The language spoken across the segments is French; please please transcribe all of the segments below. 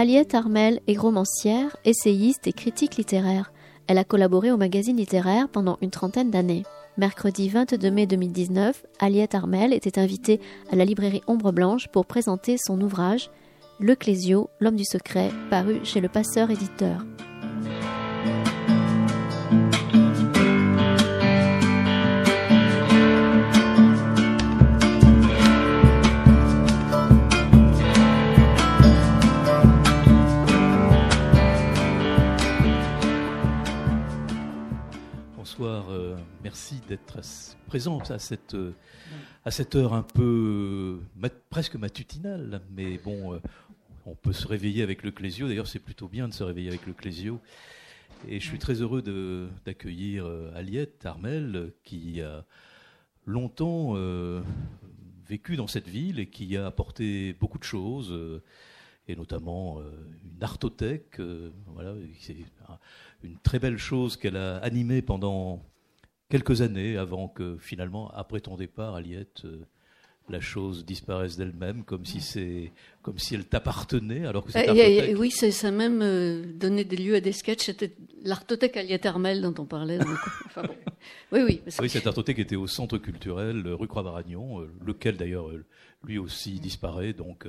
Aliette Armel est romancière, essayiste et critique littéraire. Elle a collaboré au magazine littéraire pendant une trentaine d'années. Mercredi 22 mai 2019, Aliette Armel était invitée à la librairie Ombre Blanche pour présenter son ouvrage Le Clésio, l'homme du secret, paru chez le Passeur éditeur. Merci d'être présent à cette, euh, à cette heure un peu presque matutinale. Mais bon, euh, on peut se réveiller avec le Clésio. D'ailleurs, c'est plutôt bien de se réveiller avec le Clésio. Et je suis très heureux d'accueillir euh, Aliette Armel, qui a longtemps vécu dans cette ville et qui a apporté beaucoup de choses, et notamment une artothèque. voilà, c'est une très belle chose qu'elle a animée pendant quelques années avant que finalement, après ton départ, Aliette, euh, la chose disparaisse d'elle-même, comme si c'est, comme si elle t'appartenait, alors que c'est et, Oui, ça même euh, donné des lieux à des sketchs. C'était l'artothèque Aliette Hermel dont on parlait. Oui, oui. Oui, cette artothèque était au centre culturel rue Croix-Varagnon, euh, lequel d'ailleurs lui aussi disparaît. Donc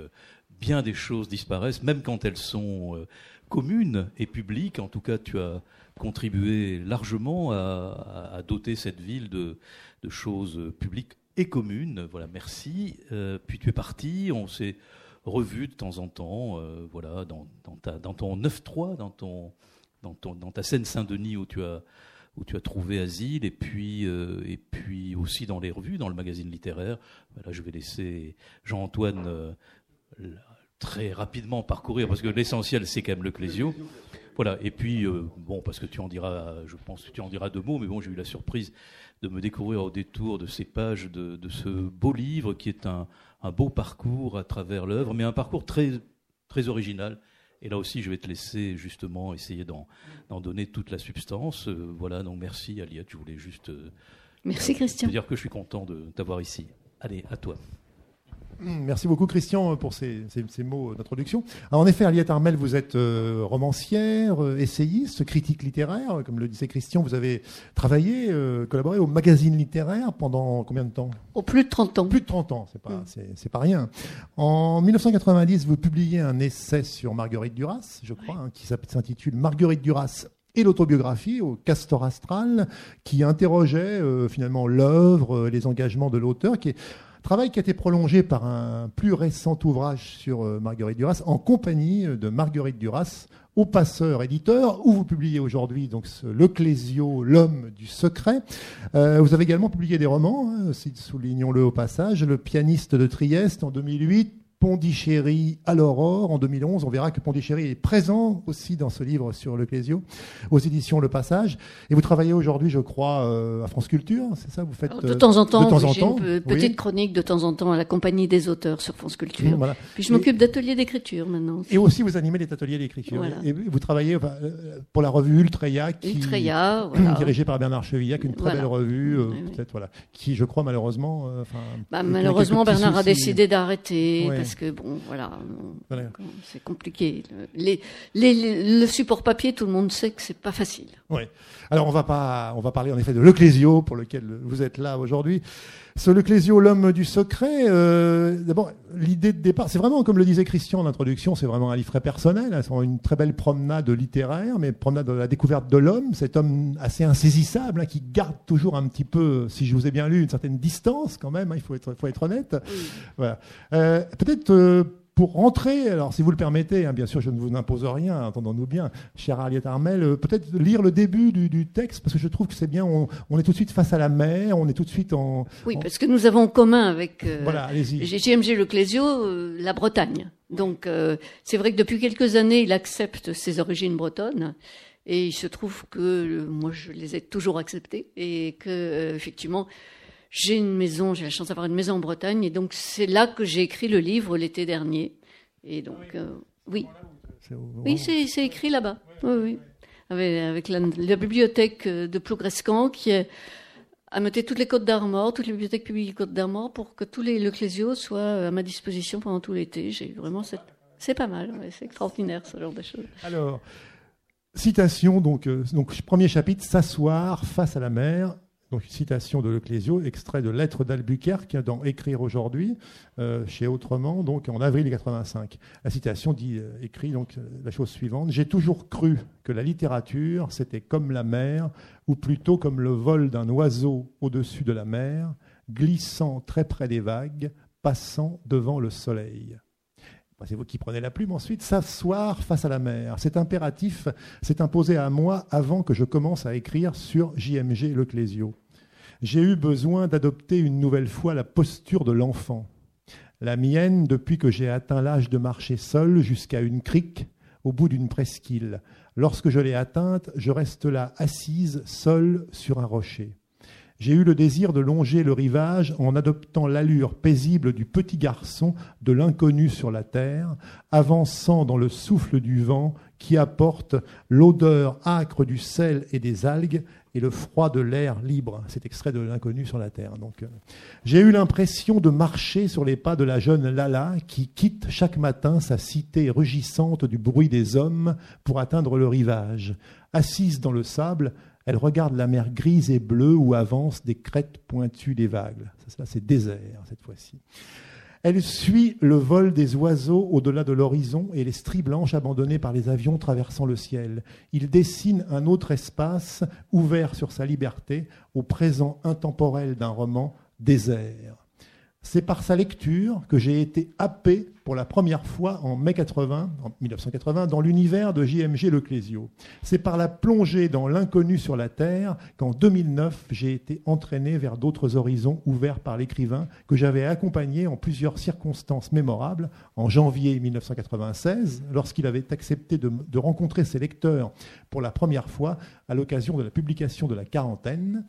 bien des choses disparaissent, même quand elles sont communes et publiques. En tout cas, tu as contribué largement à, doter cette ville de, choses publiques et communes. Voilà, merci. Euh, puis tu es parti, on s'est revu de temps en temps, euh, voilà, dans, ta, ton 9-3, dans, ton, dans, ta Seine-Saint-Denis où tu as où tu as trouvé asile, et puis, euh, et puis aussi dans les revues, dans le magazine littéraire. Là, je vais laisser Jean-Antoine très rapidement parcourir, parce que l'essentiel, c'est quand même le Clésio. Voilà. Et puis, euh, bon, parce que tu en diras, je pense que tu en diras deux mots, mais bon, j'ai eu la surprise de me découvrir au détour de ces pages de, ce beau livre qui est un, beau parcours à travers l'œuvre, mais un parcours très, très original. Et là aussi, je vais te laisser justement essayer d'en donner toute la substance. Euh, voilà, donc merci Aliette, je voulais juste euh, merci, Christian. te dire que je suis content de t'avoir ici. Allez, à toi. Mm, merci beaucoup Christian pour ces, mots d'introduction. En effet, Aliette Armel, vous êtes euh, romancière, euh, essayiste, critique littéraire. Comme le disait Christian, vous avez travaillé, euh, collaboré au magazine littéraire pendant combien de temps? Au plus de 30 ans. Plus de 30 ans, c'est pas, mm. pas rien. En 1990, vous publiez un essai sur Marguerite Duras, je crois, hein, qui s'intitule Marguerite Duras et l'autobiographie au Castor Astral, qui interrogeait finalement l'œuvre, les engagements de l'auteur, qui est Travail qui a été prolongé par un plus récent ouvrage sur euh, Marguerite Duras, en compagnie euh, de Marguerite Duras, au Passeur éditeur, où vous publiez aujourd'hui donc Le Clésio, l'homme du secret. Euh, vous avez également publié des romans, hein, soulignons-le au passage, Le pianiste de Trieste en 2008, Pondichéry à l'aurore en 2011. On verra que Pondichéry est présent aussi dans ce livre sur le Clésio, aux éditions Le Passage. Et vous travaillez aujourd'hui, je crois, euh, à France Culture, c'est ça Vous faites de temps en temps, de temps en temps. Une petite chronique de temps en temps à la compagnie des auteurs sur France Culture. Puis je m'occupe d'ateliers d'écriture maintenant. Et aussi, vous animez les ateliers d'écriture. Et vous travaillez euh, pour la revue Ultreya, qui Ultreya, dirigée par Bernard Chevillac, une très belle revue, euh, peut-être voilà, qui, je crois, malheureusement, bah, malheureusement, Bernard a décidé d'arrêter parce que bon, voilà, c'est compliqué. Les, le support papier, tout le monde sait que c'est pas facile. Alors on va pas, on va parler en effet de l'Ecclésio pour lequel vous êtes là aujourd'hui. Ce l'Ecclésio, l'homme du secret. Euh, D'abord, l'idée de départ, c'est vraiment comme le disait Christian en introduction, c'est vraiment un livre très personnel. Hein, c'est une très belle promenade littéraire, mais promenade de la découverte de l'homme, cet homme assez insaisissable hein, qui garde toujours un petit peu, si je vous ai bien lu, une certaine distance quand même. Hein, il faut être, faut être honnête. Voilà. Euh, Peut-être euh, pour rentrer, alors si vous le permettez, hein, bien sûr je ne vous impose rien, entendons-nous bien, cher Ariette Armel, euh, peut-être lire le début du, texte, parce que je trouve que c'est bien, on, est tout de suite face à la mer, on est tout de suite en... Oui, parce que nous avons en commun avec euh, voilà, JMG Le Clésio euh, la Bretagne. Donc c'est vrai que depuis quelques années, il accepte ses origines bretonnes. Et il se trouve que moi, je les ai toujours acceptées et que effectivement, j'ai une maison, j'ai la chance d'avoir une maison en Bretagne, et donc c'est là que j'ai écrit le livre l'été dernier. Et donc, euh, oui. Oui, c'est écrit là-bas. Oui, oui. Avec, la, bibliothèque de Plougrescan qui a noté toutes les Côtes d'Armor, toutes les bibliothèques publiques Côtes d'Armor pour que tous les Leclésio soient à ma disposition pendant tout l'été. J'ai vraiment cette... C'est pas mal, c'est extraordinaire ce genre de choses. Alors, citation, donc, euh, donc premier chapitre, s'asseoir face à la mer, donc une citation de Leclésio, extrait de Lettres d'Albuquerque dans Écrire aujourd'hui, euh, chez Autrement, donc en avril 85. La citation dit, euh, écrit donc euh, la chose suivante J'ai toujours cru que la littérature, c'était comme la mer, ou plutôt comme le vol d'un oiseau au-dessus de la mer, glissant très près des vagues, passant devant le soleil c'est vous qui prenez la plume ensuite, s'asseoir face à la mer. Cet impératif s'est imposé à moi avant que je commence à écrire sur JMG Leclésio. J'ai eu besoin d'adopter une nouvelle fois la posture de l'enfant. La mienne depuis que j'ai atteint l'âge de marcher seul jusqu'à une crique au bout d'une presqu'île. Lorsque je l'ai atteinte, je reste là assise, seule sur un rocher. J'ai eu le désir de longer le rivage en adoptant l'allure paisible du petit garçon de l'inconnu sur la terre, avançant dans le souffle du vent qui apporte l'odeur âcre du sel et des algues et le froid de l'air libre. C'est extrait de l'inconnu sur la terre. Donc, euh, j'ai eu l'impression de marcher sur les pas de la jeune Lala qui quitte chaque matin sa cité rugissante du bruit des hommes pour atteindre le rivage. Assise dans le sable, elle regarde la mer grise et bleue où avancent des crêtes pointues des vagues. C'est désert cette fois-ci. Elle suit le vol des oiseaux au-delà de l'horizon et les stries blanches abandonnées par les avions traversant le ciel. Il dessine un autre espace ouvert sur sa liberté au présent intemporel d'un roman désert. C'est par sa lecture que j'ai été happé pour la première fois en mai 80, en 1980, dans l'univers de JMG Leclésio. C'est par la plongée dans l'inconnu sur la Terre qu'en 2009, j'ai été entraîné vers d'autres horizons ouverts par l'écrivain que j'avais accompagné en plusieurs circonstances mémorables. En janvier 1996, lorsqu'il avait accepté de, de rencontrer ses lecteurs pour la première fois à l'occasion de la publication de La Quarantaine,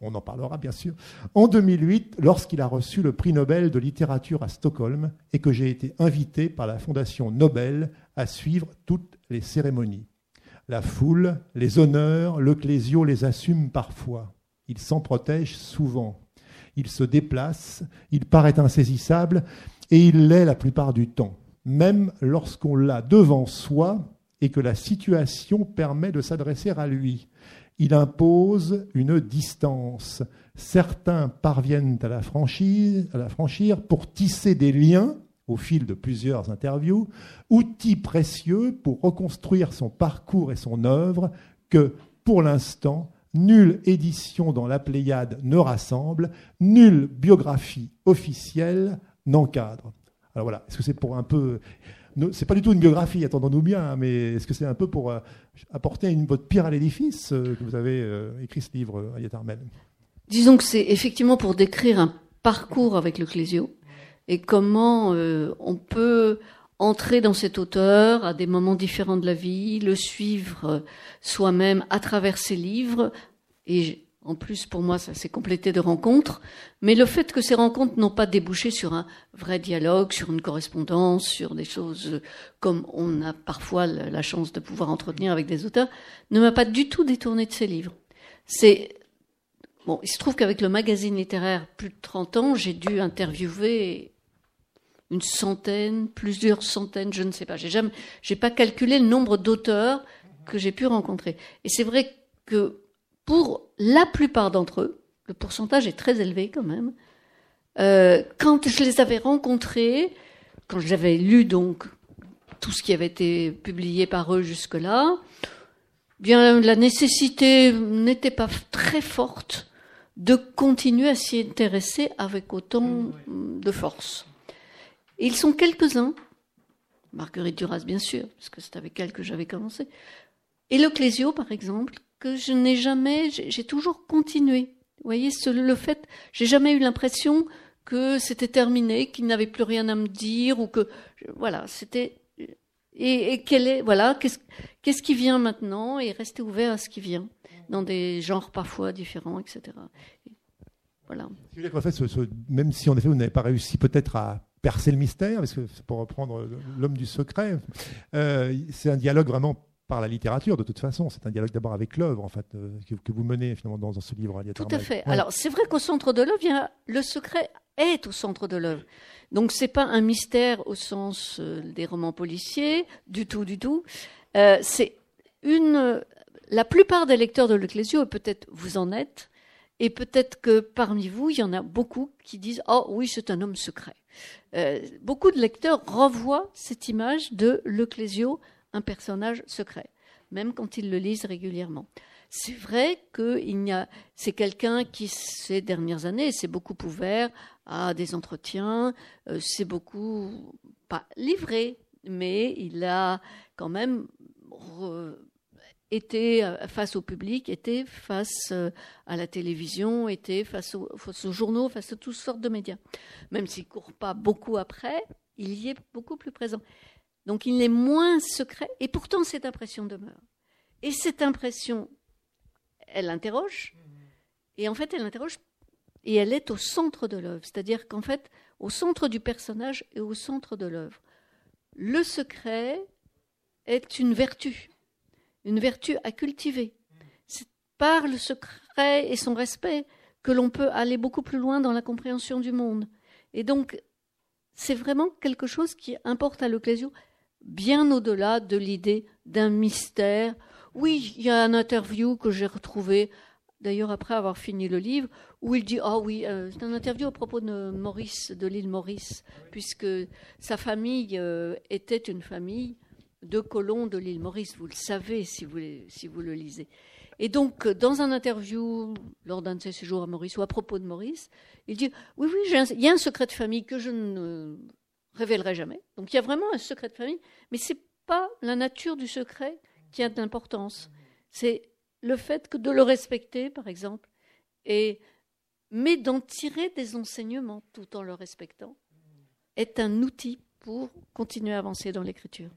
on en parlera bien sûr, en 2008, lorsqu'il a reçu le prix Nobel de littérature à Stockholm et que j'ai été invité par la Fondation Nobel à suivre toutes les cérémonies. La foule, les honneurs, le clésio les assume parfois. Il s'en protège souvent. Il se déplace, il paraît insaisissable et il l'est la plupart du temps, même lorsqu'on l'a devant soi et que la situation permet de s'adresser à lui il impose une distance. Certains parviennent à la, franchir, pour tisser des liens au fil de plusieurs interviews, outil précieux pour reconstruire son parcours et son œuvre que, pour l'instant, nulle édition dans la Pléiade ne rassemble, nulle biographie officielle n'encadre. Alors voilà, est-ce que c'est pour un peu c'est pas du tout une biographie, attendons-nous bien, hein, mais est-ce que c'est un peu pour euh, apporter une, votre pierre à l'édifice euh, que vous avez euh, écrit ce livre, Ayat Armel? Disons que c'est effectivement pour décrire un parcours avec le Clésio et comment on peut entrer dans cet auteur à des moments différents de la vie, le suivre soi-même à travers ses livres et en plus, pour moi, ça s'est complété de rencontres. Mais le fait que ces rencontres n'ont pas débouché sur un vrai dialogue, sur une correspondance, sur des choses comme on a parfois la chance de pouvoir entretenir avec des auteurs, ne m'a pas du tout détourné de ces livres. C'est bon, il se trouve qu'avec le magazine littéraire plus de 30 ans, j'ai dû interviewer une centaine, plusieurs centaines, je ne sais pas. J'ai jamais, j'ai pas calculé le nombre d'auteurs que j'ai pu rencontrer. Et c'est vrai que pour la plupart d'entre eux, le pourcentage est très élevé quand même, euh, quand je les avais rencontrés, quand j'avais lu donc tout ce qui avait été publié par eux jusque-là, bien la nécessité n'était pas très forte de continuer à s'y intéresser avec autant de force. ils sont quelques-uns, Marguerite Duras bien sûr, parce que c'est avec elle que j'avais commencé, et le Clésio par exemple, que je n'ai jamais, j'ai toujours continué. Vous voyez, le fait, j'ai jamais eu l'impression que c'était terminé, qu'il n'avait plus rien à me dire ou que, voilà, c'était, et, et est, voilà, qu'est-ce, qu'est-ce qui vient maintenant et rester ouvert à ce qui vient dans des genres parfois différents, etc. Voilà. Même si en effet vous n'avez pas réussi peut-être à percer le mystère, parce que pour reprendre l'homme du secret, euh, c'est un dialogue vraiment par la littérature de toute façon. C'est un dialogue d'abord avec l'œuvre en fait euh, que, vous menez finalement dans, ce livre. Tout à fait. Alors c'est vrai qu'au centre de l'œuvre, le secret est au centre de l'œuvre. Donc c'est pas un mystère au sens euh, des romans policiers du tout, du tout. c'est une. La plupart des lecteurs de l'Ecclésio, peut-être vous en êtes, et peut-être que parmi vous, il y en a beaucoup qui disent Oh oui, c'est un homme secret. Euh, beaucoup de lecteurs revoient cette image de l'Ecclésio, un personnage secret, même quand ils le lisent régulièrement. C'est vrai que c'est quelqu'un qui, ces dernières années, s'est beaucoup ouvert à des entretiens, euh, s'est beaucoup, pas livré, mais il a quand même était euh, face au public, était face euh, à la télévision, était face aux, journaux, face à toutes sortes de médias. Même s'il ne court pas beaucoup après, il y est beaucoup plus présent. Donc il est moins secret, et pourtant cette impression demeure. Et cette impression, elle interroge, et en fait elle interroge, et elle est au centre de l'œuvre, c'est-à-dire qu'en fait, au centre du personnage et au centre de l'œuvre. Le secret est une vertu une vertu à cultiver. C'est par le secret et son respect que l'on peut aller beaucoup plus loin dans la compréhension du monde. Et donc, c'est vraiment quelque chose qui importe à l'Ecclésio bien au-delà de l'idée d'un mystère. Oui, il y a un interview que j'ai retrouvé, d'ailleurs après avoir fini le livre, où il dit, ah oui, euh, c'est un interview à propos de Maurice, de l'île Maurice, puisque sa famille euh, était une famille de colons de l'île Maurice. Vous le savez si vous, si vous le lisez. Et donc, dans un interview lors d'un de ses séjours à Maurice ou à propos de Maurice, il dit Oui, oui, il y a un secret de famille que je ne révélerai jamais. Donc, il y a vraiment un secret de famille, mais ce n'est pas la nature du secret qui a d'importance. C'est le fait que de le respecter, par exemple, et, mais d'en tirer des enseignements tout en le respectant, est un outil pour continuer à avancer dans l'écriture.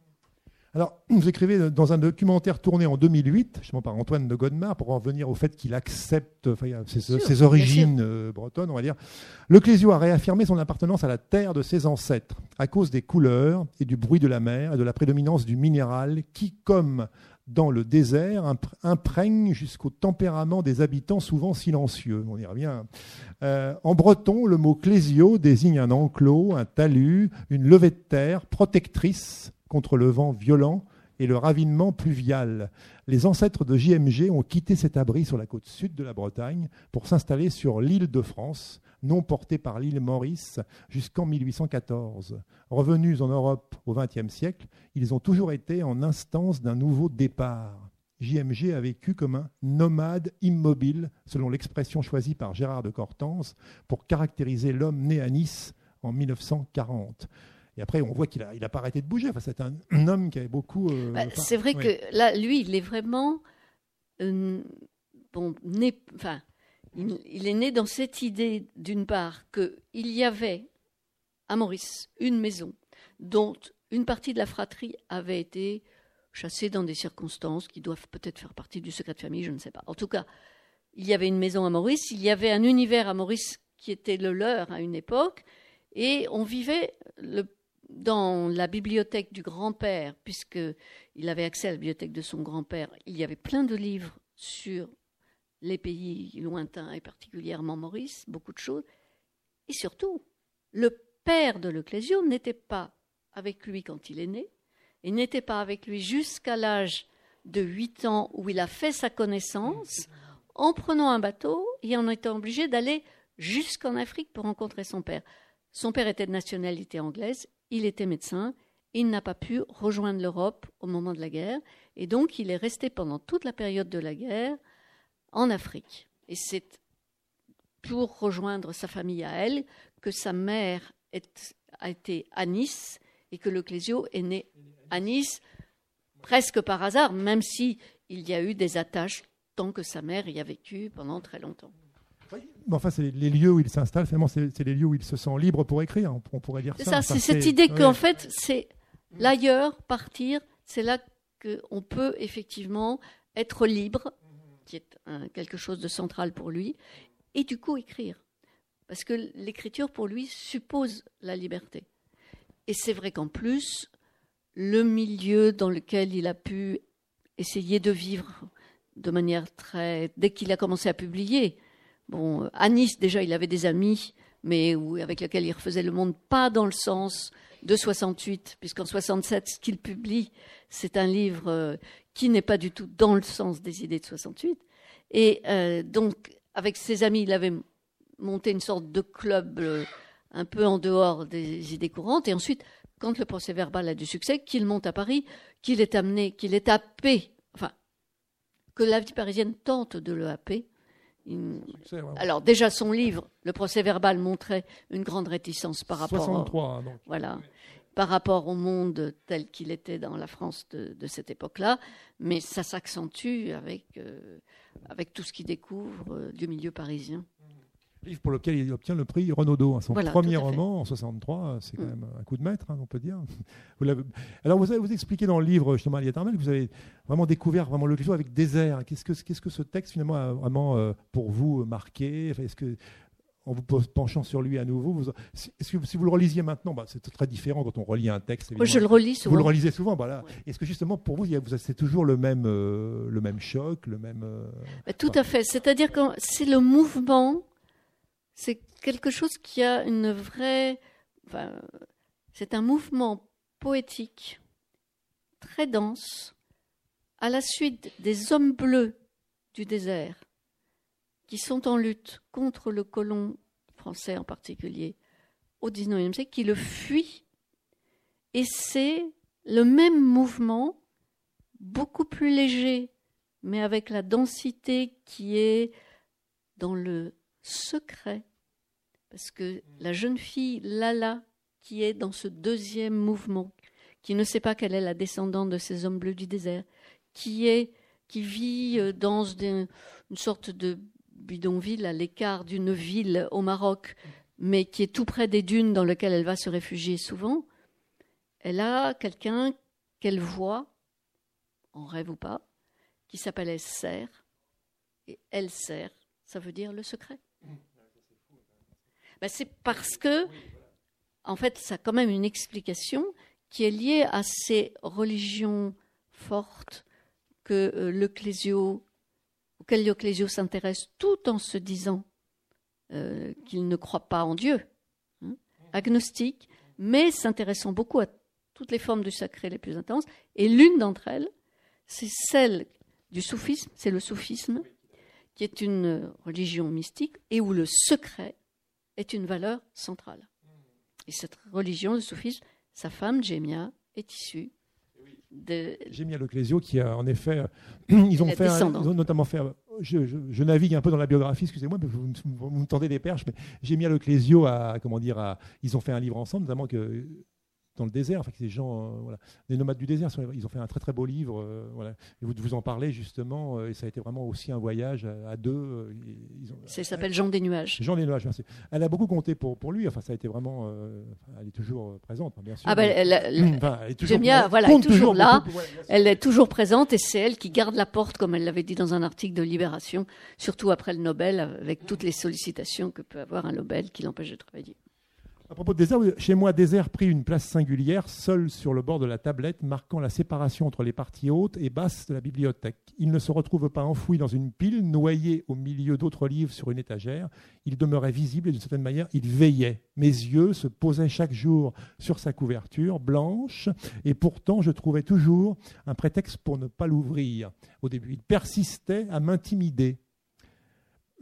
Alors, vous écrivez dans un documentaire tourné en 2008, justement par Antoine de Godemar, pour en venir au fait qu'il accepte ses, origines euh, bretonnes, on va dire. Le Clésio a réaffirmé son appartenance à la terre de ses ancêtres, à cause des couleurs et du bruit de la mer et de la prédominance du minéral qui, comme dans le désert, imprègne jusqu'au tempérament des habitants souvent silencieux. On y revient. Euh, en breton, le mot clésio désigne un enclos, un talus, une levée de terre protectrice contre le vent violent et le ravinement pluvial. Les ancêtres de JMG ont quitté cet abri sur la côte sud de la Bretagne pour s'installer sur l'île de France, non portée par l'île Maurice, jusqu'en 1814. Revenus en Europe au XXe siècle, ils ont toujours été en instance d'un nouveau départ. JMG a vécu comme un nomade immobile, selon l'expression choisie par Gérard de Cortance, pour caractériser l'homme né à Nice en 1940. Et après, on voit qu'il n'a il a pas arrêté de bouger. Enfin, c'est un, homme qui avait beaucoup. Euh, bah, c'est vrai que là, lui, il est vraiment. Euh, bon, né, enfin, il, est né dans cette idée, d'une part, qu'il y avait à Maurice une maison dont une partie de la fratrie avait été chassée dans des circonstances qui doivent peut-être faire partie du secret de famille, je ne sais pas. En tout cas, il y avait une maison à Maurice, il y avait un univers à Maurice qui était le leur à une époque, et on vivait le dans la bibliothèque du grand-père, puisqu'il avait accès à la bibliothèque de son grand-père, il y avait plein de livres sur les pays lointains et particulièrement Maurice, beaucoup de choses. Et surtout, le père de l'Ecclésio n'était pas avec lui quand il est né, et n'était pas avec lui jusqu'à l'âge de 8 ans où il a fait sa connaissance en prenant un bateau et en étant obligé d'aller jusqu'en Afrique pour rencontrer son père. Son père était de nationalité anglaise il était médecin, il n'a pas pu rejoindre l'Europe au moment de la guerre, et donc il est resté pendant toute la période de la guerre en Afrique. Et c'est pour rejoindre sa famille à elle que sa mère a été à Nice et que le Clésio est né à Nice presque par hasard, même si il y a eu des attaches tant que sa mère y a vécu pendant très longtemps enfin, c'est les lieux où il s'installe, finalement, c'est les lieux où il se sent libre pour écrire, on, pourrait dire ça. C'est cette idée qu'en fait, c'est l'ailleurs, partir, c'est là qu'on peut effectivement être libre, qui est quelque chose de central pour lui, et du coup écrire. Parce que l'écriture, pour lui, suppose la liberté. Et c'est vrai qu'en plus, le milieu dans lequel il a pu essayer de vivre de manière très. Dès qu'il a commencé à publier, bon, à Nice, déjà, il avait des amis, mais avec lesquels il refaisait le monde, pas dans le sens de 68, puisqu'en 67, ce qu'il publie, c'est un livre euh, qui n'est pas du tout dans le sens des idées de 68. Et euh, donc, avec ses amis, il avait monté une sorte de club euh, un peu en dehors des idées courantes. Et ensuite, quand le procès verbal a du succès, qu'il monte à Paris, qu'il est amené, qu'il est happé, enfin, que la vie parisienne tente de le happer. Alors déjà son livre, le procès verbal montrait une grande réticence par rapport, 63, voilà, par rapport au monde tel qu'il était dans la France de, cette époque-là, mais ça s'accentue avec euh, avec tout ce qu'il découvre euh, du milieu parisien livre pour lequel il obtient le prix Renaudot. Hein. Son premier roman en 63, c'est quand mm. même un coup de maître, hein, on peut dire. Vous Alors vous avez vous expliquez dans le livre justement Aliette Armel que vous avez vraiment découvert vraiment le livre avec désert. Qu'est-ce que qu'est-ce que ce texte finalement a vraiment euh, pour vous marqué? Est-ce que en vous penchant sur lui à nouveau, vous, que si vous le relisiez maintenant, bah, c'est très différent quand on relit un texte. Moi, je le relis souvent. Vous le relisez souvent, voilà. Est-ce que justement pour vous, c'est toujours le même, euh, le même choc, le même. Euh, bah, tout à fait. C'est-à-dire que c'est le mouvement c'est quelque chose qui a une vraie. c'est un mouvement poétique très dense à la suite des hommes bleus du désert qui sont en lutte contre le colon français en particulier au XIXe siècle, qui le fuit. Et c'est le même mouvement, beaucoup plus léger, mais avec la densité qui est dans le secret. Parce que la jeune fille Lala, qui est dans ce deuxième mouvement, qui ne sait pas qu'elle est la descendante de ces hommes bleus du désert, qui est qui vit euh, dans une, sorte de bidonville à l'écart d'une ville au Maroc, mais qui est tout près des dunes dans lesquelles elle va se réfugier souvent, elle a quelqu'un qu'elle voit, en rêve ou pas, qui s'appelle Elser, et Elser, ça veut dire le secret. Ben, c'est parce que, en fait, ça a quand même une explication qui est liée à ces religions fortes que euh, auquel le Clésio s'intéresse tout en se disant euh, qu'il ne croit pas en Dieu, hein, agnostique, mais s'intéressant beaucoup à toutes les formes du sacré les plus intenses. Et l'une d'entre elles, c'est celle du soufisme, c'est le soufisme, qui est une religion mystique et où le secret est une valeur centrale. Et cette religion, le soufisme, sa femme, Jémia, est issue de... Jémia Leclésio, qui a en effet... Ils ont, fait ils ont notamment fait... Je, navigue un peu dans la biographie, excusez-moi, vous, vous, me tendez des perches, mais Jémia Leclésio a, comment dire, a, ils ont fait un livre ensemble, notamment que dans le désert, enfin, ces gens, euh, voilà, les nomades du désert, ils ont fait un très très beau livre, euh, voilà, et vous vous en parlez justement, euh, et ça a été vraiment aussi un voyage à, deux. ça s'appelle Jean des nuages. Jean des nuages, merci. Elle a beaucoup compté pour, pour lui, enfin ça a été vraiment, elle est toujours présente, bien sûr. Ah ben, elle, est toujours, voilà, elle est toujours là, elle est toujours présente, et c'est elle qui garde la porte, comme elle l'avait dit dans un article de Libération, surtout après le Nobel, avec toutes les sollicitations que peut avoir un Nobel qui l'empêche de travailler. À propos de désert, chez moi, désert prit une place singulière, seul sur le bord de la tablette, marquant la séparation entre les parties hautes et basses de la bibliothèque. Il ne se retrouve pas enfoui dans une pile, noyé au milieu d'autres livres sur une étagère. Il demeurait visible et d'une certaine manière, il veillait. Mes yeux se posaient chaque jour sur sa couverture blanche, et pourtant je trouvais toujours un prétexte pour ne pas l'ouvrir. Au début, il persistait à m'intimider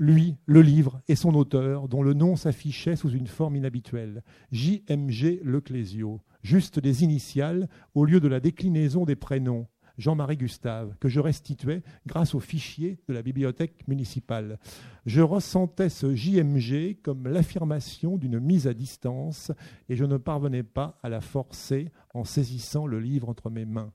lui, le livre et son auteur, dont le nom s'affichait sous une forme inhabituelle, J.M.G. Leclésio, juste des initiales au lieu de la déclinaison des prénoms, Jean-Marie Gustave, que je restituais grâce au fichier de la bibliothèque municipale. Je ressentais ce JMG comme l'affirmation d'une mise à distance et je ne parvenais pas à la forcer en saisissant le livre entre mes mains.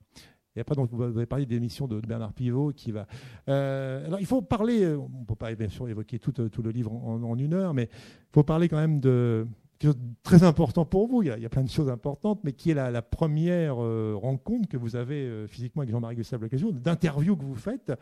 Et après, donc, vous avez parlé des missions de Bernard Pivot qui va. Euh, alors, il faut parler. On ne peut pas bien sûr évoquer tout, tout le livre en, une heure, mais il faut parler quand même de. Très important pour vous. Il y, a, plein de choses importantes, mais qui est la, première euh, rencontre que vous avez euh, physiquement avec Jean-Marie Gustave Lecasio, d'interview que vous faites.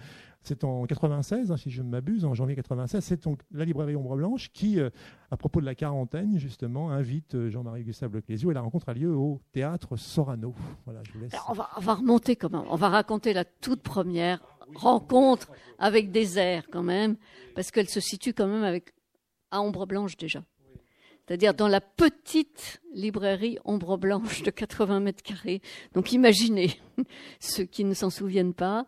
C'est en 96, hein, si je ne m'abuse, en janvier 96. C'est donc la librairie Ombre Blanche qui, euh, à propos de la quarantaine, justement, invite Jean-Marie Gustave Lecasio et la rencontre a lieu au théâtre Sorano. Voilà, je vous laisse. on, va, on va remonter quand même. On va raconter la toute première rencontre avec des airs quand même, parce qu'elle se situe quand même avec à Ombre Blanche déjà c'est-à-dire dans la petite librairie Ombre Blanche de 80 mètres carrés. Donc imaginez, ceux qui ne s'en souviennent pas.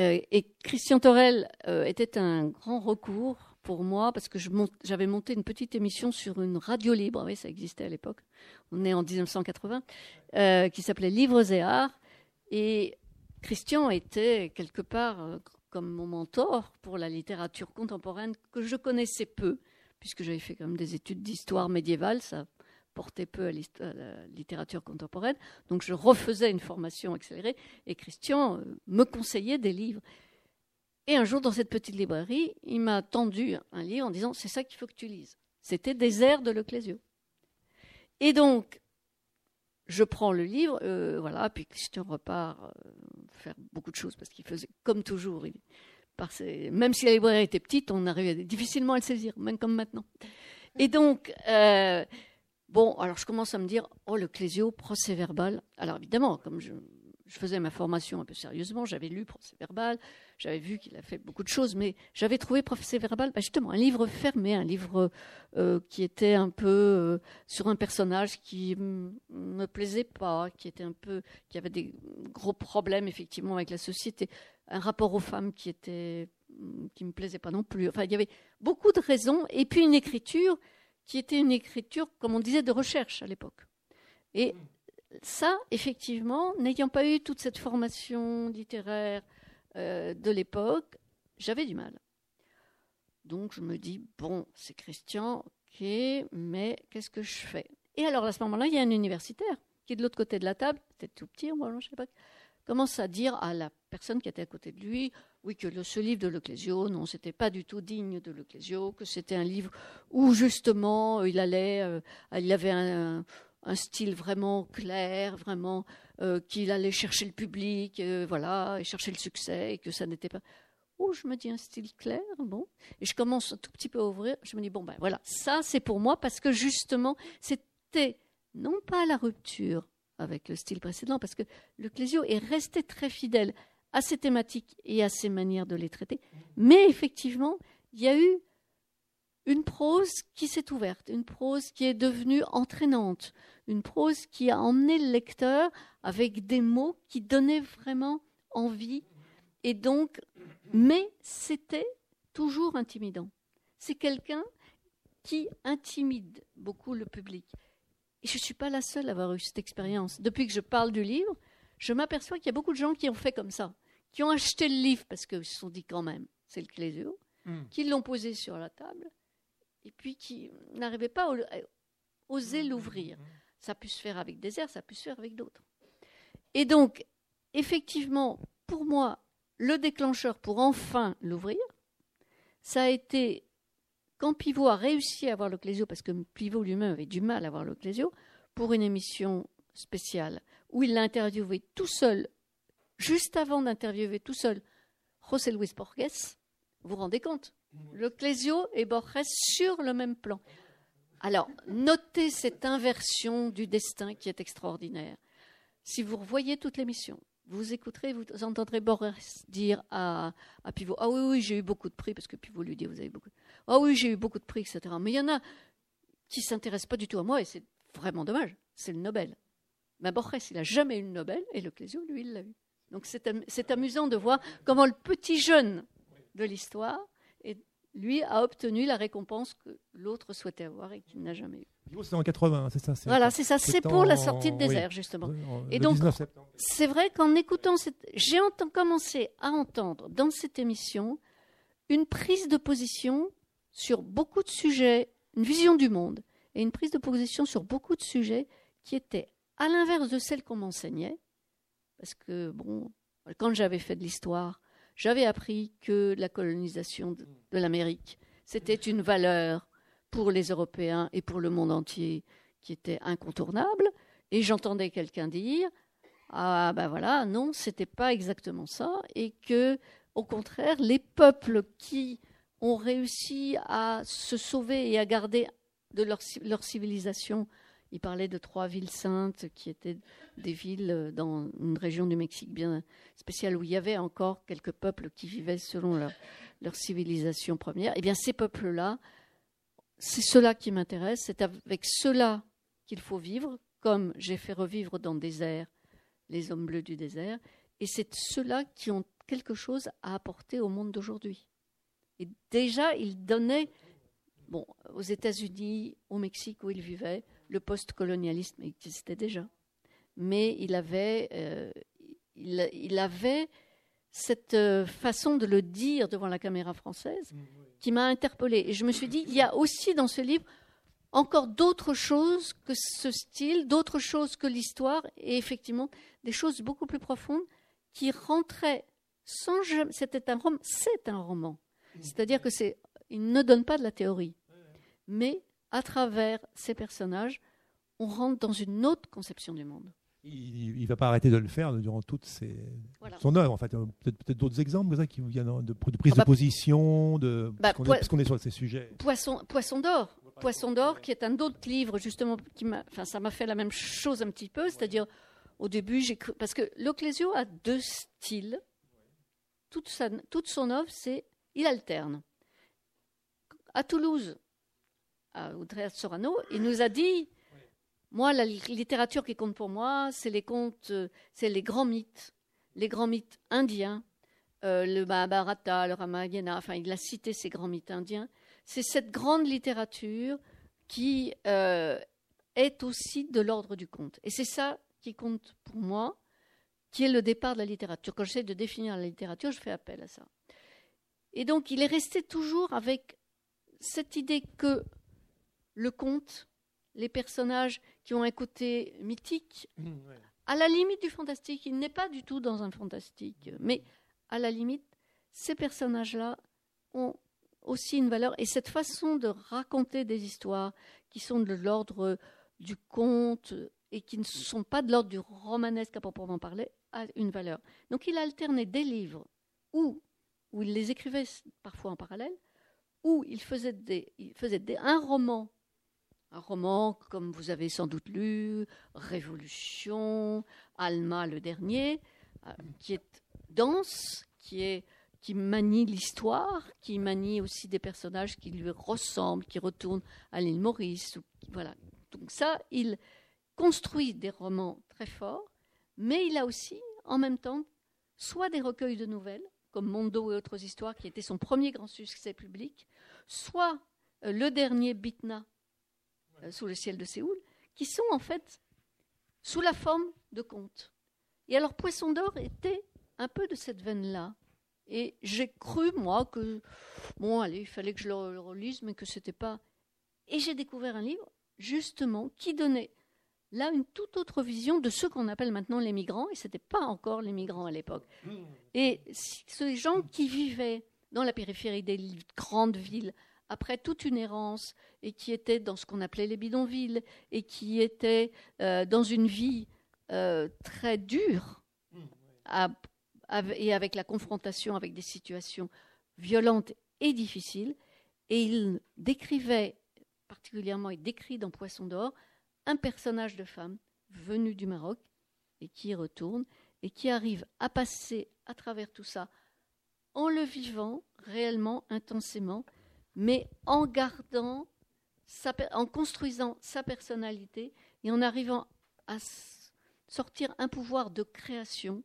Euh, et Christian Torel euh, était un grand recours pour moi parce que j'avais monté une petite émission sur une radio libre, oui, ça existait à l'époque, on est en 1980, euh, qui s'appelait Livres et Arts. Et Christian était quelque part comme mon mentor pour la littérature contemporaine que je connaissais peu puisque j'avais fait quand même des études d'histoire médiévale, ça portait peu à, la littérature contemporaine. Donc je refaisais une formation accélérée et Christian euh, me conseillait des livres. Et un jour, dans cette petite librairie, il m'a tendu un livre en disant C'est ça qu'il faut que tu lises. C'était Des airs de Leclésio. Et donc, je prends le livre, euh, voilà, puis Christian repart euh, faire beaucoup de choses parce qu'il faisait comme toujours. Même si la librairie était petite, on arrivait difficilement à le saisir, même comme maintenant. Et donc, euh, bon, alors je commence à me dire, oh, le clésio, procès verbal. Alors évidemment, comme je, faisais ma formation un peu sérieusement, j'avais lu procès verbal, j'avais vu qu'il a fait beaucoup de choses, mais j'avais trouvé procès verbal, bah, justement, un livre fermé, un livre euh, qui était un peu euh, sur un personnage qui me plaisait pas, qui était un peu, qui avait des gros problèmes effectivement avec la société un rapport aux femmes qui était qui me plaisait pas non plus. Enfin, il y avait beaucoup de raisons et puis une écriture qui était une écriture, comme on disait, de recherche à l'époque. Et ça, effectivement, n'ayant pas eu toute cette formation littéraire euh, de l'époque, j'avais du mal. Donc je me dis, bon, c'est Christian, ok, mais qu'est-ce que je fais? Et alors à ce moment-là, il y a un universitaire qui est de l'autre côté de la table, peut-être tout petit, moi, je sais pas, commence à dire à la personne qui était à côté de lui, oui, que le, ce livre de Leclésio, non, c'était pas du tout digne de Leclésio, que c'était un livre où justement il allait, euh, il avait un, style vraiment clair, vraiment euh, qu'il allait chercher le public, euh, voilà, et chercher le succès, et que ça n'était pas. Oh, je me dis un style clair, bon, et je commence un tout petit peu à ouvrir. Je me dis bon ben voilà, ça c'est pour moi parce que justement c'était non pas la rupture avec le style précédent, parce que le Clésio est resté très fidèle à ses thématiques et à ses manières de les traiter. Mais effectivement, il y a eu une prose qui s'est ouverte, une prose qui est devenue entraînante, une prose qui a emmené le lecteur avec des mots qui donnaient vraiment envie. Et donc, mais c'était toujours intimidant. C'est quelqu'un qui intimide beaucoup le public. Et je ne suis pas la seule à avoir eu cette expérience. Depuis que je parle du livre, je m'aperçois qu'il y a beaucoup de gens qui ont fait comme ça, qui ont acheté le livre parce qu'ils se sont dit quand même, c'est le Clésio, hmm. qui l'ont posé sur la table, et puis qui n'arrivaient pas à oser hmm. l'ouvrir. Ça a pu se faire avec des airs, ça a pu se faire avec d'autres. Et donc, effectivement, pour moi, le déclencheur pour enfin l'ouvrir, ça a été quand Pivot a réussi à avoir le Clésio, parce que Pivot lui-même avait du mal à avoir le Clésio, pour une émission spéciale, où il l'a interviewé tout seul, juste avant d'interviewer tout seul José Luis Borges, vous vous rendez compte? Le Clésio et Borges sur le même plan. Alors, notez cette inversion du destin qui est extraordinaire. Si vous revoyez toute l'émission, vous écouterez, vous entendrez Borges dire à, Pivot Ah oui, oui, j'ai eu beaucoup de prix, parce que Pivot lui dit Vous avez beaucoup ah oui, j'ai eu beaucoup de prix, etc. Mais il y en a qui ne s'intéressent pas du tout à moi et c'est vraiment dommage. C'est le Nobel. Mais Borges, il n'a jamais eu le Nobel et le Clésio, lui, il l'a eu. Donc c'est amusant de voir comment le petit jeune de l'histoire, lui, a obtenu la récompense que l'autre souhaitait avoir et qu'il n'a jamais eu. C'est en 80, c'est ça Voilà, c'est ça, c'est pour la sortie de désert, justement. et donc, c'est vrai qu'en écoutant cette. J'ai commencé à entendre dans cette émission une prise de position sur beaucoup de sujets, une vision du monde et une prise de position sur beaucoup de sujets qui étaient à l'inverse de celle qu'on m'enseignait. Parce que, bon, quand j'avais fait de l'histoire, j'avais appris que la colonisation de, l'Amérique, c'était une valeur pour les Européens et pour le monde entier qui était incontournable. Et j'entendais quelqu'un dire ah ben voilà, non, c'était pas exactement ça, et que au contraire, les peuples qui ont réussi à se sauver et à garder de leur, leur civilisation il parlait de trois villes saintes qui étaient des villes dans une région du Mexique bien spéciale où il y avait encore quelques peuples qui vivaient selon leur, leur civilisation première. Eh bien, ces peuples-là, c'est cela qui m'intéresse. C'est avec cela qu'il faut vivre, comme j'ai fait revivre dans le désert les hommes bleus du désert. Et c'est ceux-là qui ont quelque chose à apporter au monde d'aujourd'hui. Et déjà, ils donnaient, bon, aux États-Unis, au Mexique où ils vivaient, le post-colonialisme existait déjà. Mais il avait, euh, il, avait cette euh, façon de le dire devant la caméra française qui m'a interpellée. Et je me suis dit, il y a aussi dans ce livre encore d'autres choses que ce style, d'autres choses que l'histoire, et effectivement des choses beaucoup plus profondes qui rentraient sans jamais. C'était un roman, c'est un roman. C'est-à-dire que c'est, il ne donne pas de la théorie, mais à travers ces personnages, on rentre dans une autre conception du monde. Il ne va pas arrêter de le faire durant toute son œuvre. En fait. Peut-être d'autres exemples ça, qui vous viennent de, de prise ah de bah, position, de, bah, parce qu'on est, sur ces sujets. Poisson, Poisson d'or. Poisson d'or, qui est un autre livre, justement, qui m'a, enfin, ça m'a fait la même chose un petit peu, c'est-à-dire, au début, j'ai cru, parce que L'Oclésio a deux styles. Toute, sa, toute son œuvre, c'est, il alterne. À Toulouse, Audrey Sorano, il nous a dit moi, la littérature qui compte pour moi, c'est les contes, euh, c'est les grands mythes, les grands mythes indiens, euh, le Mahabharata, le Ramayana, enfin, il a cité ces grands mythes indiens. C'est cette grande littérature qui euh, est aussi de l'ordre du conte. Et c'est ça qui compte pour moi, qui est le départ de la littérature. Quand j'essaie de définir la littérature, je fais appel à ça. Et donc, il est resté toujours avec cette idée que le conte, les personnages qui ont un côté mythique, mmh, à la limite du fantastique. Il n'est pas du tout dans un fantastique, mais à la limite, ces personnages-là ont aussi une valeur. Et cette façon de raconter des histoires qui sont de l'ordre du conte et qui ne sont pas de l'ordre du romanesque à proprement parler, a une valeur. Donc il a alterné des livres où, où il les écrivait parfois en parallèle, où il faisait, des, il faisait des, un roman un roman comme vous avez sans doute lu, Révolution, Alma le dernier, euh, qui est dense, qui, est, qui manie l'histoire, qui manie aussi des personnages qui lui ressemblent, qui retournent à l'île Maurice. Voilà. Donc ça, il construit des romans très forts, mais il a aussi, en même temps, soit des recueils de nouvelles, comme Mondo et autres histoires, qui était son premier grand succès public, soit euh, le dernier Bitna, euh, sous le ciel de Séoul, qui sont en fait sous la forme de contes. Et alors Poisson d'or était un peu de cette veine-là. Et j'ai cru, moi, que, bon, allez, il fallait que je le relise, mais que c'était pas. Et j'ai découvert un livre, justement, qui donnait là une toute autre vision de ce qu'on appelle maintenant les migrants, et ce n'était pas encore les migrants à l'époque. Et ces gens qui vivaient dans la périphérie des grandes villes, après toute une errance et qui était dans ce qu'on appelait les bidonvilles et qui était euh, dans une vie euh, très dure et avec la confrontation avec des situations violentes et difficiles. Et il décrivait, particulièrement, il décrit dans Poisson d'or, un personnage de femme venu du Maroc et qui y retourne et qui arrive à passer à travers tout ça en le vivant réellement, intensément, mais en gardant, en construisant sa personnalité et en arrivant à sortir un pouvoir de création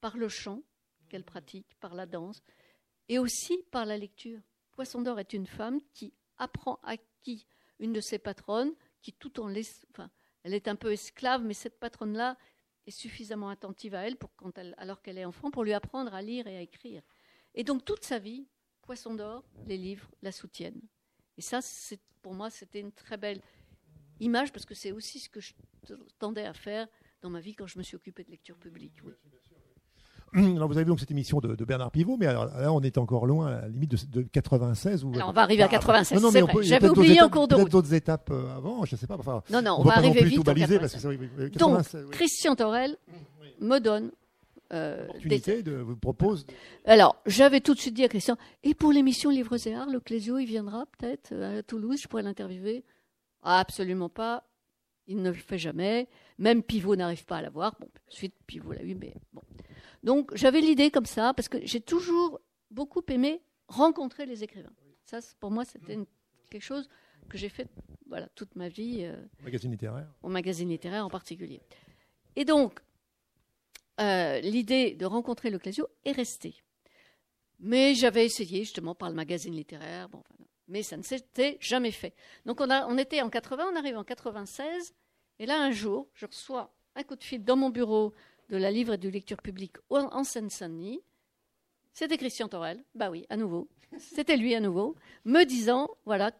par le chant qu'elle pratique, par la danse, et aussi par la lecture. Poisson d'or est une femme qui apprend à qui une de ses patronnes, qui tout en laisse, enfin, elle est un peu esclave, mais cette patronne-là est suffisamment attentive à elle, pour quand elle alors qu'elle est enfant, pour lui apprendre à lire et à écrire. Et donc toute sa vie, Poisson d'or, les livres la soutiennent. Et ça, pour moi, c'était une très belle image parce que c'est aussi ce que je tendais à faire dans ma vie quand je me suis occupée de lecture publique. Alors vous avez donc cette émission de, Bernard Pivot, mais alors, là on est encore loin, à la limite de, 96. Où, alors on va arriver à 96. Ah, J'avais oublié en cours de route. d'autres étapes euh, avant, je ne sais pas. Enfin, non, non, on, va, arriver vite. Parce que, donc, Christian Torel me donne euh, opportunité de vous propose. Alors, j'avais tout de suite dit à Christian, et pour l'émission Livres et Arts, le Clésio, il viendra peut-être euh, à Toulouse, je pourrais l'interviewer? Ah, Absolument pas, il ne le fait jamais, même Pivot n'arrive pas à l'avoir. Bon, ensuite, Pivot l'a eu, mais bon. Donc, j'avais l'idée comme ça, parce que j'ai toujours beaucoup aimé rencontrer les écrivains. Ça, pour moi, c'était quelque chose que j'ai fait voilà, toute ma vie. Euh, au magazine littéraire Au magazine littéraire en particulier. Et donc, euh, l'idée de rencontrer le est restée. Mais j'avais essayé justement par le magazine littéraire, bon, mais ça ne s'était jamais fait. Donc on était en 80, on arrive en 96, et là un jour, je reçois un coup de fil dans mon bureau de la livre et de lecture publique en Seine-Saint-Denis. C'était Christian Torel, bah oui, à nouveau, c'était lui à nouveau, me disant, voilà,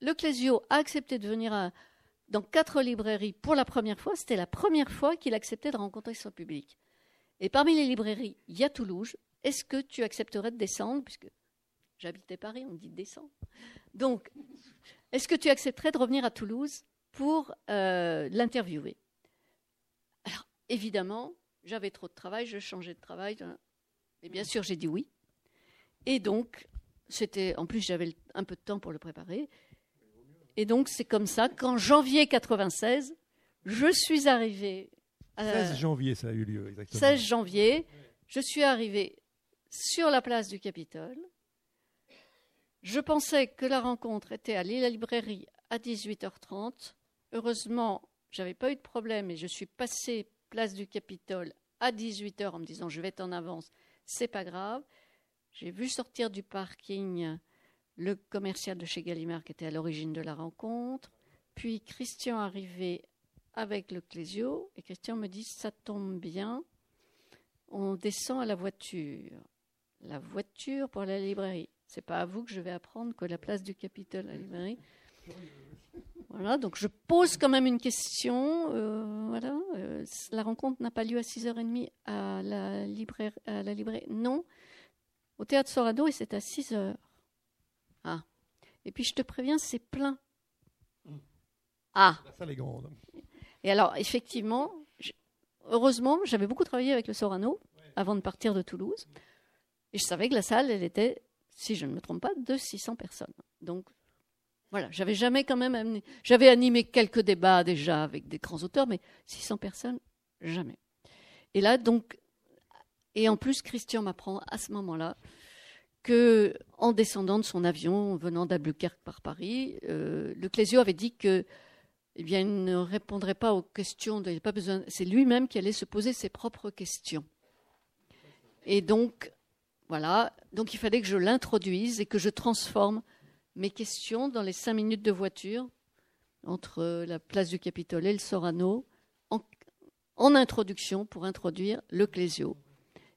le Clésio a accepté de venir à, dans quatre librairies pour la première fois. C'était la première fois qu'il acceptait de rencontrer son public. Et parmi les librairies, il y a Toulouse. Est-ce que tu accepterais de descendre? Puisque j'habitais Paris, on dit descendre. Donc, est-ce que tu accepterais de revenir à Toulouse pour euh, l'interviewer? Alors, évidemment, j'avais trop de travail, je changeais de travail. Et bien sûr, j'ai dit oui. Et donc, c'était, en plus, j'avais un peu de temps pour le préparer. Et donc, c'est comme ça qu'en janvier 96, je suis arrivée. 16 janvier, ça a eu lieu, exactement. 16 janvier, je suis arrivée sur la place du Capitole. Je pensais que la rencontre était à la librairie à 18h30. Heureusement, j'avais pas eu de problème et je suis passée place du Capitole à 18h en me disant je vais être en avance, c'est pas grave. J'ai vu sortir du parking le commercial de chez Gallimard qui était à l'origine de la rencontre, puis Christian arrivé avec le Clésio, et Christian me dit Ça tombe bien, on descend à la voiture. La voiture pour la librairie. C'est pas à vous que je vais apprendre que la place du Capitole à la librairie. Voilà, donc je pose quand même une question. Euh, voilà, euh, la rencontre n'a pas lieu à 6h30 à la, librairie, à la librairie. Non, au théâtre Sorado et c'est à 6h. Ah. Et puis je te préviens, c'est plein. Ah. La salle est grande. Et alors, effectivement, heureusement, j'avais beaucoup travaillé avec le Sorano avant de partir de Toulouse. Et je savais que la salle, elle était, si je ne me trompe pas, de 600 personnes. Donc, voilà, j'avais jamais quand même amené. J'avais animé quelques débats déjà avec des grands auteurs, mais 600 personnes, jamais. Et là, donc, et en plus, Christian m'apprend à ce moment-là en descendant de son avion, venant d'Albuquerque par Paris, euh, le Clésio avait dit que, eh bien, il ne répondrait pas aux questions. De, pas besoin. C'est lui-même qui allait se poser ses propres questions. Et donc, voilà. Donc, il fallait que je l'introduise et que je transforme mes questions dans les cinq minutes de voiture entre la place du Capitole et le Sorano en, en introduction pour introduire le Clésio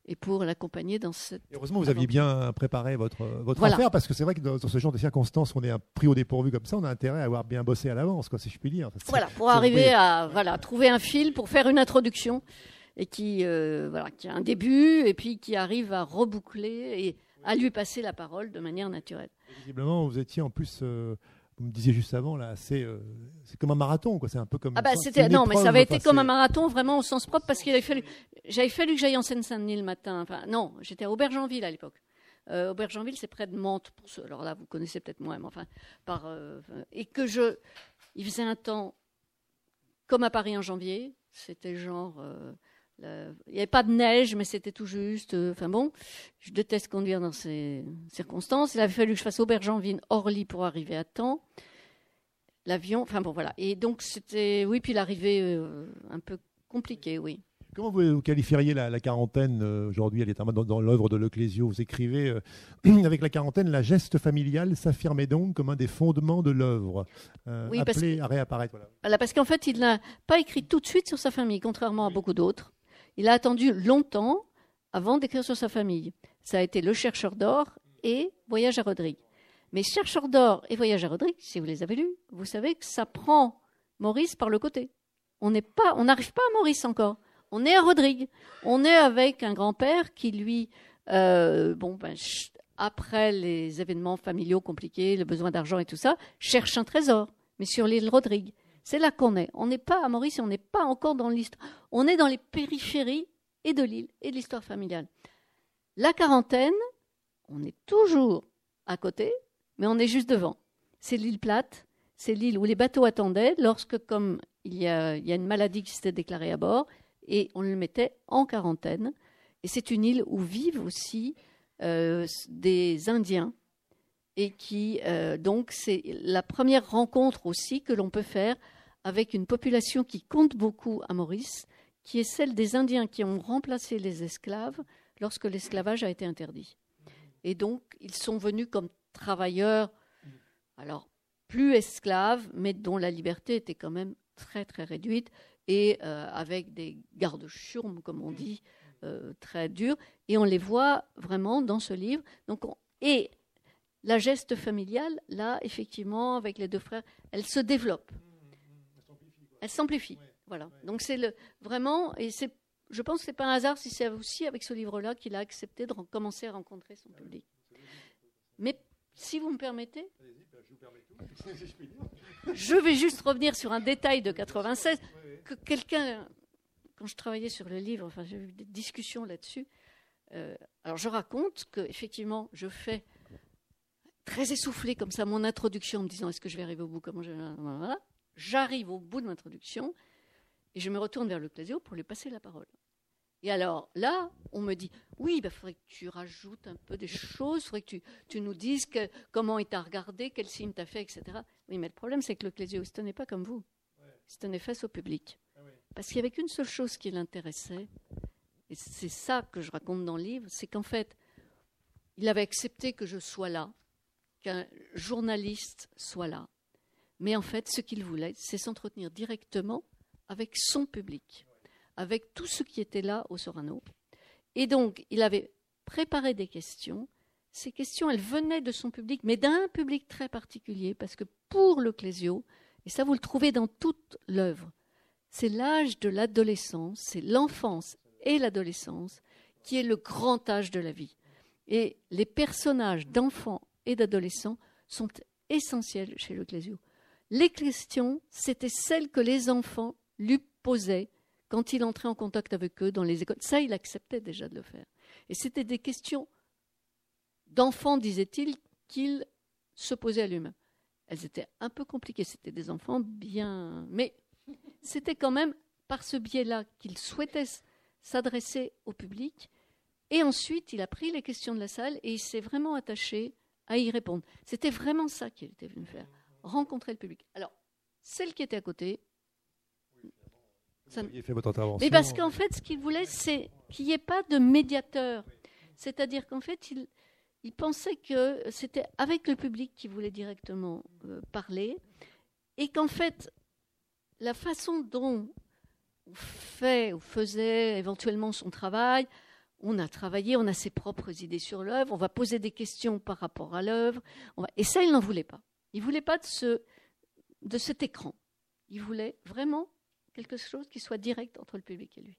et pour l'accompagner dans cette. heureusement, vous aviez bien préparé votre, votre affaire, parce que c'est vrai que dans, ce genre de circonstances, on est pris au dépourvu comme ça, on a intérêt à avoir bien bossé à l'avance, si je puis dire. Voilà, pour arriver à voilà, trouver un fil pour faire une introduction et qui, euh, voilà, qui a un début et puis qui arrive à reboucler et à lui passer la parole de manière naturelle. visiblement, vous étiez en plus. Euh, vous me disiez juste avant là, c'est euh, c'est comme un marathon quoi. C'est un peu comme. Ah bah c'était non, mais ça avait été comme un marathon vraiment au sens propre parce qu'il avait fallu, j'avais fallu que j'aille en Seine-Saint-Denis le matin. Enfin non, j'étais à Aubergenville à l'époque. Euh, Aubergenville, c'est près de Mantes. Pour ceux, alors là, vous connaissez peut-être moins, mais enfin par euh, et que je, il faisait un temps comme à Paris en janvier. C'était genre euh, il n'y avait pas de neige, mais c'était tout juste. Euh, enfin bon, je déteste conduire dans ces circonstances. Il avait fallu que je fasse Aubergenville, Orly pour arriver à temps. L'avion, enfin bon, voilà. Et donc c'était, oui, puis l'arrivée euh, un peu compliquée, oui. Comment vous qualifieriez la, quarantaine euh, aujourd'hui? Elle est dans, dans l'œuvre de Leclésio. Vous écrivez avec la quarantaine, la geste familiale s'affirmait donc comme un des fondements de l'œuvre, oui, appelé à réapparaître. Voilà. parce qu'en fait, il n'a pas écrit tout de suite sur sa famille, contrairement à beaucoup d'autres. Il a attendu longtemps avant d'écrire sur sa famille. Ça a été Le chercheur d'or et Voyage à Rodrigue. Mais Chercheur d'or et Voyage à Rodrigue, si vous les avez lus, vous savez que ça prend Maurice par le côté. On n'arrive pas à Maurice encore. on est à Rodrigue. On est avec un grand-père qui, lui, euh, bon, ben, après les événements familiaux compliqués, le besoin d'argent et tout ça, cherche un trésor, mais sur l'île Rodrigue. C'est là qu'on est. On n'est pas à Maurice on n'est pas encore dans l'histoire. On est dans les périphéries et de l'île et de l'histoire familiale. La quarantaine, on est toujours à côté, mais on est juste devant. C'est l'île plate, c'est l'île où les bateaux attendaient lorsque, comme il y a, il y a une maladie qui s'était déclarée à bord, et on le mettait en quarantaine. Et c'est une île où vivent aussi euh, des Indiens et qui euh, donc c'est la première rencontre aussi que l'on peut faire avec une population qui compte beaucoup à Maurice, qui est celle des Indiens qui ont remplacé les esclaves lorsque l'esclavage a été interdit. Et donc ils sont venus comme travailleurs, alors plus esclaves, mais dont la liberté était quand même très très réduite et euh, avec des gardes-chiourmes, comme on dit, euh, très durs. Et on les voit vraiment dans ce livre. Donc et la geste familiale, là, effectivement, avec les deux frères, elle se développe. Elle s'amplifie. Voilà. Donc c'est le vraiment, et c'est, je pense que c'est pas un hasard si c'est aussi avec ce livre-là qu'il a accepté de commencer à rencontrer son public. Mais si vous me permettez, je vais juste revenir sur un détail de 96 que quelqu'un, quand je travaillais sur le livre, enfin j'ai eu des discussions là-dessus. Euh, alors je raconte que effectivement je fais très essoufflé comme ça mon introduction en me disant est-ce que je vais arriver au bout comment je j'arrive au bout de mon introduction et je me retourne vers le Clésio pour lui passer la parole. Et alors là, on me dit oui, il bah, faudrait que tu rajoutes un peu des choses, il faudrait que tu, nous dises comment il t'a regardé, quel signe t'a fait, etc. Oui, mais le problème, c'est que le clésiosiste n'est pas comme vous. C'est un effet au public. Parce qu'il n'y avait qu'une seule chose qui l'intéressait, et c'est ça que je raconte dans le livre, c'est qu'en fait, il avait accepté que je sois là, qu'un journaliste soit là. Mais en fait, ce qu'il voulait, c'est s'entretenir directement avec son public avec tout ce qui était là au Sorano. Et donc, il avait préparé des questions. Ces questions, elles venaient de son public, mais d'un public très particulier, parce que pour le Clésio, et ça vous le trouvez dans toute l'œuvre, c'est l'âge de l'adolescence, c'est l'enfance et l'adolescence qui est le grand âge de la vie. Et les personnages d'enfants et d'adolescents sont essentiels chez le Clésio. Les questions, c'était celles que les enfants lui posaient quand il entrait en contact avec eux dans les écoles. Ça, il acceptait déjà de le faire. Et c'était des questions d'enfants, disait-il, qu'il se posait à lui-même. Elles étaient un peu compliquées, c'était des enfants bien... Mais c'était quand même par ce biais-là qu'il souhaitait s'adresser au public. Et ensuite, il a pris les questions de la salle et il s'est vraiment attaché à y répondre. C'était vraiment ça qu'il était venu faire, rencontrer le public. Alors, celle qui était à côté, fait votre intervention. Mais parce qu'en fait, ce qu'il voulait, c'est qu'il n'y ait pas de médiateur. C'est-à-dire qu'en fait, il, il, pensait que c'était avec le public qu'il voulait directement euh, parler, et qu'en fait, la façon dont on fait ou faisait éventuellement son travail, on a travaillé, on a ses propres idées sur l'œuvre, on va poser des questions par rapport à l'œuvre, et ça, il n'en voulait pas. Il ne voulait pas de, ce, de cet écran. Il voulait vraiment quelque chose qui soit direct entre le public et lui.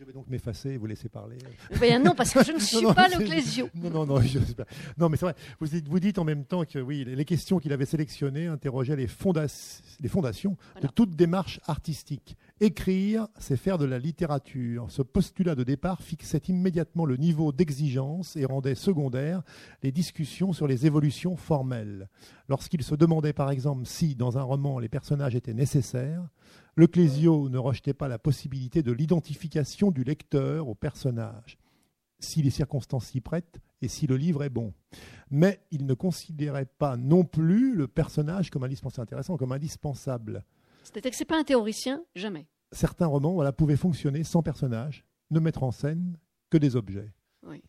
Je vais donc m'effacer et vous laisser parler. Ben non, parce que je ne suis pas le clésio. Non, non, non, non mais c'est vrai. Vous dites, vous dites, en même temps que oui, les questions qu'il avait sélectionnées interrogeaient les, les fondations de toute démarche artistique. Écrire, c'est faire de la littérature. Ce postulat de départ fixait immédiatement le niveau d'exigence et rendait secondaire les discussions sur les évolutions formelles. Lorsqu'il se demandait par exemple si, dans un roman, les personnages étaient nécessaires, le Clésio ne rejetait pas la possibilité de l'identification du lecteur au personnage, si les circonstances s'y prêtent et si le livre est bon. Mais il ne considérait pas non plus le personnage comme indispensable, intéressant, comme indispensable. C'est-à-dire que ce n'est pas un théoricien, jamais. Certains romans voilà, pouvaient fonctionner sans personnage, ne mettre en scène que des objets. Oui.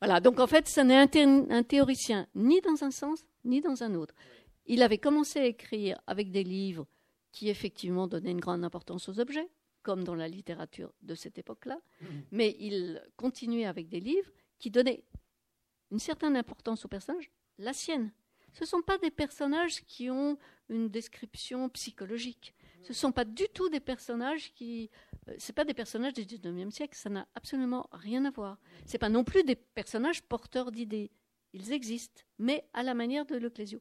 Voilà, donc en fait, ce n'est un, théoricien ni dans un sens, ni dans un autre. Il avait commencé à écrire avec des livres qui effectivement donnaient une grande importance aux objets, comme dans la littérature de cette époque-là, mmh. mais il continuait avec des livres qui donnaient une certaine importance aux personnages, la sienne. Ce ne sont pas des personnages qui ont une description psychologique, Ce ne sont pas du tout des personnages qui. Euh, c'est pas des personnages du 19e siècle, ça n'a absolument rien à voir. Ce pas non plus des personnages porteurs d'idées. Ils existent, mais à la manière de Leclésio.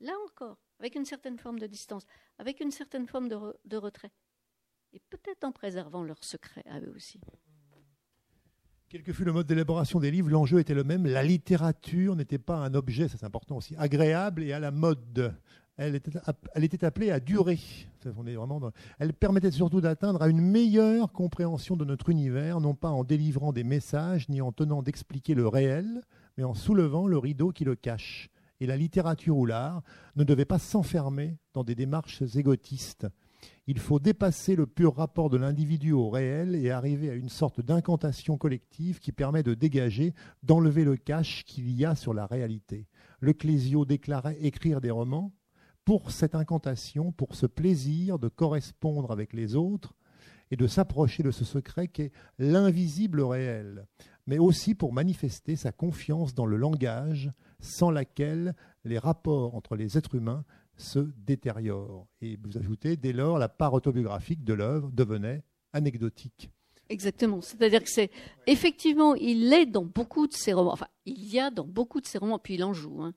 Là encore, avec une certaine forme de distance, avec une certaine forme de retrait. Et peut-être en préservant leurs secrets à eux aussi. Quel que fût le mode d'élaboration des livres, l'enjeu était le même. La littérature n'était pas un objet, ça c'est important aussi, agréable et à la mode. Elle était, appelée à durer. Elle permettait surtout d'atteindre à une meilleure compréhension de notre univers, non pas en délivrant des messages, ni en tenant d'expliquer le réel, mais en soulevant le rideau qui le cache. Et la littérature ou l'art ne devait pas s'enfermer dans des démarches égotistes il faut dépasser le pur rapport de l'individu au réel et arriver à une sorte d'incantation collective qui permet de dégager, d'enlever le cache qu'il y a sur la réalité. Le Clésio déclarait écrire des romans pour cette incantation, pour ce plaisir de correspondre avec les autres et de s'approcher de ce secret qu'est l'invisible réel, mais aussi pour manifester sa confiance dans le langage sans laquelle les rapports entre les êtres humains se détériore. Et vous ajoutez, dès lors, la part autobiographique de l'œuvre devenait anecdotique. Exactement. C'est-à-dire que c'est effectivement, il est dans beaucoup de ses romans. Enfin, il y a dans beaucoup de ses romans, puis il en joue. Hein.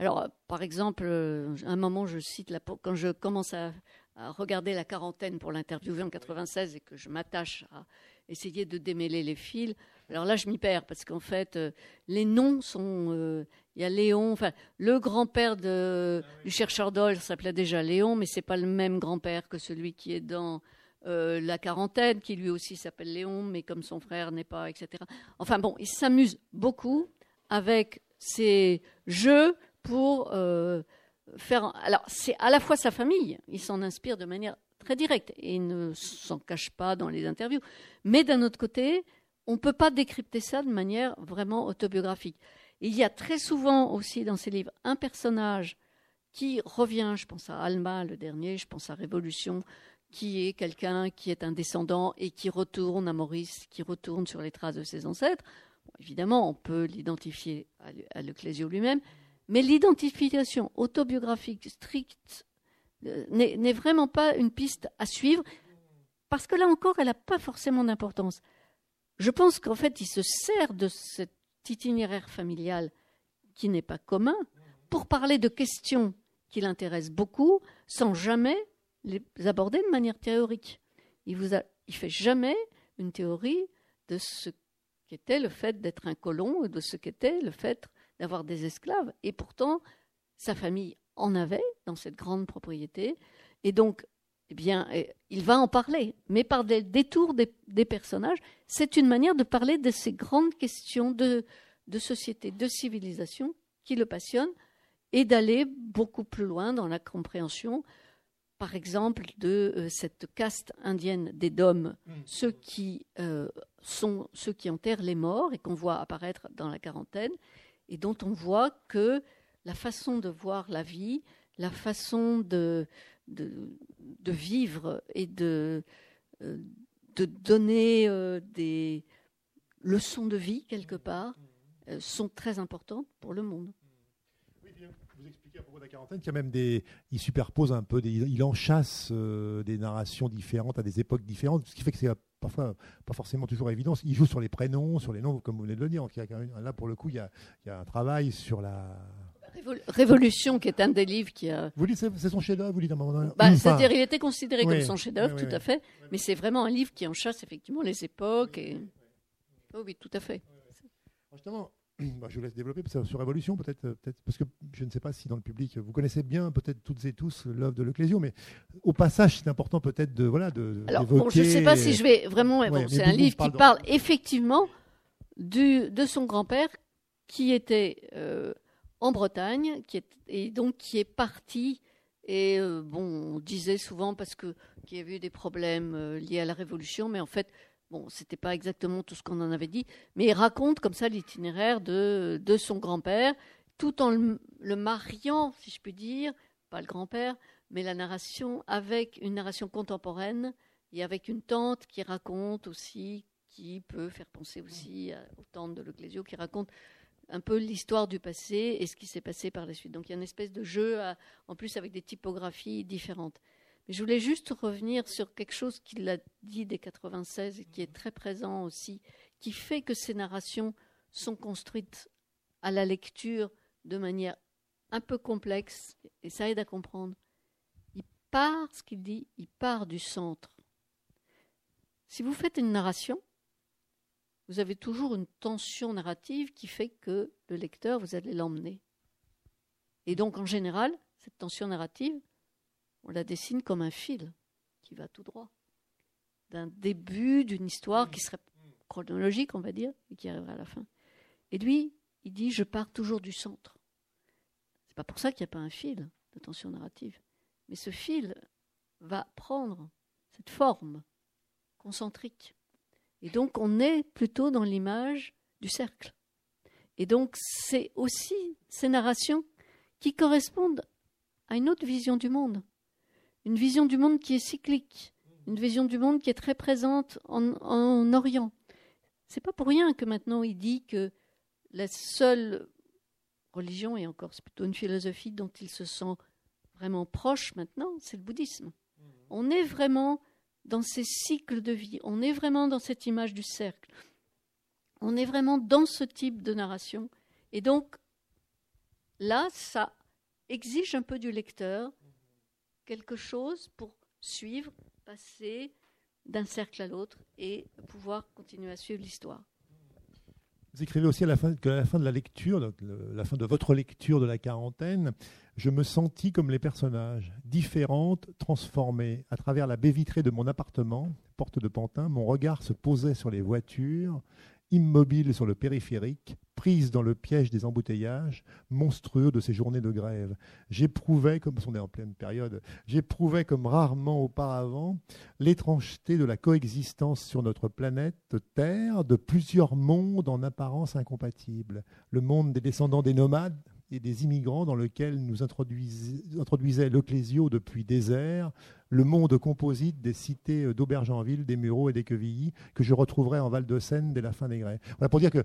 Alors, par exemple, euh, à un moment, je cite quand je commence à, à regarder la quarantaine pour l'interviewer en 96 et que je m'attache à essayer de démêler les fils. Alors là, je m'y perds parce qu'en fait, euh, les noms sont. Euh, il y a Léon, enfin, le grand-père du chercheur d'Ol s'appelait déjà Léon, mais c'est pas le même grand-père que celui qui est dans euh, la quarantaine, qui lui aussi s'appelle Léon, mais comme son frère n'est pas, etc. Enfin bon, il s'amuse beaucoup avec ces jeux pour faire. Alors, c'est à la fois sa famille, il s'en inspire de manière très directe et il ne s'en cache pas dans les interviews. Mais d'un autre côté, on ne peut pas décrypter ça de manière vraiment autobiographique. Il y a très souvent aussi dans ces livres un personnage qui revient, je pense à Alma, le dernier, je pense à Révolution, qui est quelqu'un qui est un descendant et qui retourne à Maurice, qui retourne sur les traces de ses ancêtres. évidemment, on peut l'identifier à l'Ecclésio lui-même, mais l'identification autobiographique stricte euh, n'est vraiment pas une piste à suivre, parce que là encore, elle n'a pas forcément d'importance. Je pense qu'en fait, il se sert de cet itinéraire familial qui n'est pas commun pour parler de questions qui l'intéressent beaucoup sans jamais les aborder de manière théorique. Il vous fait jamais une théorie de ce qu'était le fait d'être un colon ou de ce qu'était le fait d'avoir des esclaves. Et pourtant, sa famille en avait dans cette grande propriété. Et donc, eh bien, eh, il va en parler, mais par des détours des, personnages. C'est une manière de parler de ces grandes questions de, de société, de civilisation qui le passionnent et d'aller beaucoup plus loin dans la compréhension, par exemple, de euh, cette caste indienne des Dômes, mmh. ceux qui euh, sont ceux qui enterrent les morts et qu'on voit apparaître dans la quarantaine, et dont on voit que la façon de voir la vie, la façon de, de, vivre et de, euh, de donner euh, des leçons de vie quelque part euh, sont très importantes pour le monde. Oui, vous expliquez à propos de la quarantaine qu'il y a même des. Il superpose un peu, des, il enchasse des narrations différentes à des époques différentes, ce qui fait que c'est parfois pas forcément toujours évident. Il joue sur les prénoms, sur les noms, comme vous venez de le dire. là, pour le coup, il y, a, il y a un travail sur la Révolution, qui est un des livres qui a. Vous dites c'est son chef-d'œuvre, vous dites un moment donné. Bah, C'est-à-dire, il était considéré comme son chef-d'œuvre, tout à fait. Mais c'est vraiment un livre qui en chasse effectivement les époques. Et... Oh, oui, tout à fait. Justement, bah, je vous laisse développer sur Révolution, peut-être, euh, peut parce que je ne sais pas si dans le public vous connaissez bien, peut-être toutes et tous, l'œuvre de Leclésio, mais au passage, c'est important peut-être de voilà de. Alors, bon, je ne sais pas si je vais vraiment. c'est un livre qui parle effectivement du, de son grand-père qui était. Euh, en Bretagne, qui est, et donc qui est parti. Et euh, bon, on disait souvent parce que qu'il y avait eu des problèmes euh, liés à la Révolution, mais en fait, bon, c'était pas exactement tout ce qu'on en avait dit. Mais il raconte comme ça l'itinéraire de, de son grand-père, tout en le, mariant, si je puis dire, pas le grand-père, mais la narration avec une narration contemporaine et avec une tante qui raconte aussi, qui peut faire penser aussi aux tantes de Leclésio, qui raconte un peu l'histoire du passé et ce qui s'est passé par la suite. Donc il y a une espèce de jeu, en plus avec des typographies différentes. je voulais juste revenir sur quelque chose qu'il a dit dès 96 et qui est très présent aussi, qui fait que ces narrations sont construites à la lecture de manière un peu complexe, et ça aide à comprendre. Il part, ce qu'il dit, il part du centre. Si vous faites une narration, vous avez toujours une tension narrative qui fait que le lecteur, vous allez l'emmener. Et donc, en général, cette tension narrative, on la dessine comme un fil qui va tout droit. D'un début d'une histoire qui serait chronologique, on va dire, et qui arriverait à la fin. Et lui, il dit Je pars toujours du centre. C'est pas pour ça qu'il n'y a pas un fil de tension narrative. Mais ce fil va prendre cette forme concentrique. Et donc, on est plutôt dans l'image du cercle. Et donc, c'est aussi ces narrations qui correspondent à une autre vision du monde. Une vision du monde qui est cyclique, une vision du monde qui est très présente en, en Orient. C'est pas pour rien que maintenant il dit que la seule religion, et encore c'est plutôt une philosophie dont il se sent vraiment proche maintenant, c'est le bouddhisme. On est vraiment dans ces cycles de vie, on est vraiment dans cette image du cercle, on est vraiment dans ce type de narration. Et donc, là, ça exige un peu du lecteur quelque chose pour suivre, passer d'un cercle à l'autre et pouvoir continuer à suivre l'histoire. Vous écrivez aussi à la fin, que la fin de la lecture, la fin de votre lecture de la quarantaine, je me sentis comme les personnages, différentes, transformées. À travers la baie vitrée de mon appartement, porte de Pantin, mon regard se posait sur les voitures, immobile sur le périphérique, prise dans le piège des embouteillages monstrueux de ces journées de grève. J'éprouvais, comme on est en pleine période, j'éprouvais comme rarement auparavant l'étrangeté de la coexistence sur notre planète Terre de plusieurs mondes en apparence incompatibles. Le monde des descendants des nomades, et des immigrants dans lequel nous introduisait Leclésio depuis désert, le monde composite des cités d'Aubergenville, des Mureaux et des Quevilly, que je retrouverai en Val-de-Seine dès la fin des grès. Voilà pour dire que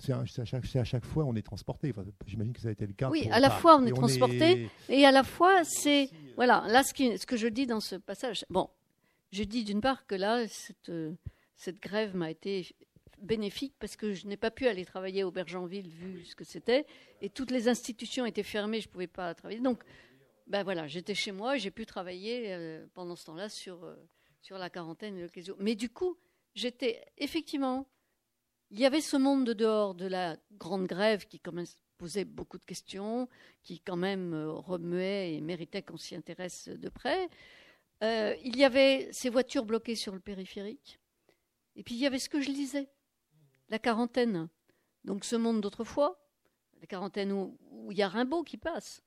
c'est à, chaque, fois on est transporté. J'imagine que ça a été le cas. Oui, à la fois on est transporté et à la fois c'est voilà là ce, ce, que je dis dans ce passage. Bon, je dis d'une part que là cette, cette grève m'a été bénéfique parce que je n'ai pas pu aller travailler au Bergenville vu ce que c'était et toutes les institutions étaient fermées, je ne pouvais pas travailler. Donc, ben voilà, j'étais chez moi j'ai pu travailler euh, pendant ce temps-là sur, euh, sur la quarantaine et le Mais du coup, j'étais effectivement, il y avait ce monde de dehors de la grande grève qui quand posait beaucoup de questions, qui quand même euh, remuait et méritait qu'on s'y intéresse de près. il y avait ces voitures bloquées sur le périphérique. Et puis il y avait ce que je lisais la quarantaine. Donc ce monde d'autrefois, la quarantaine où, il y a Rimbaud qui passe.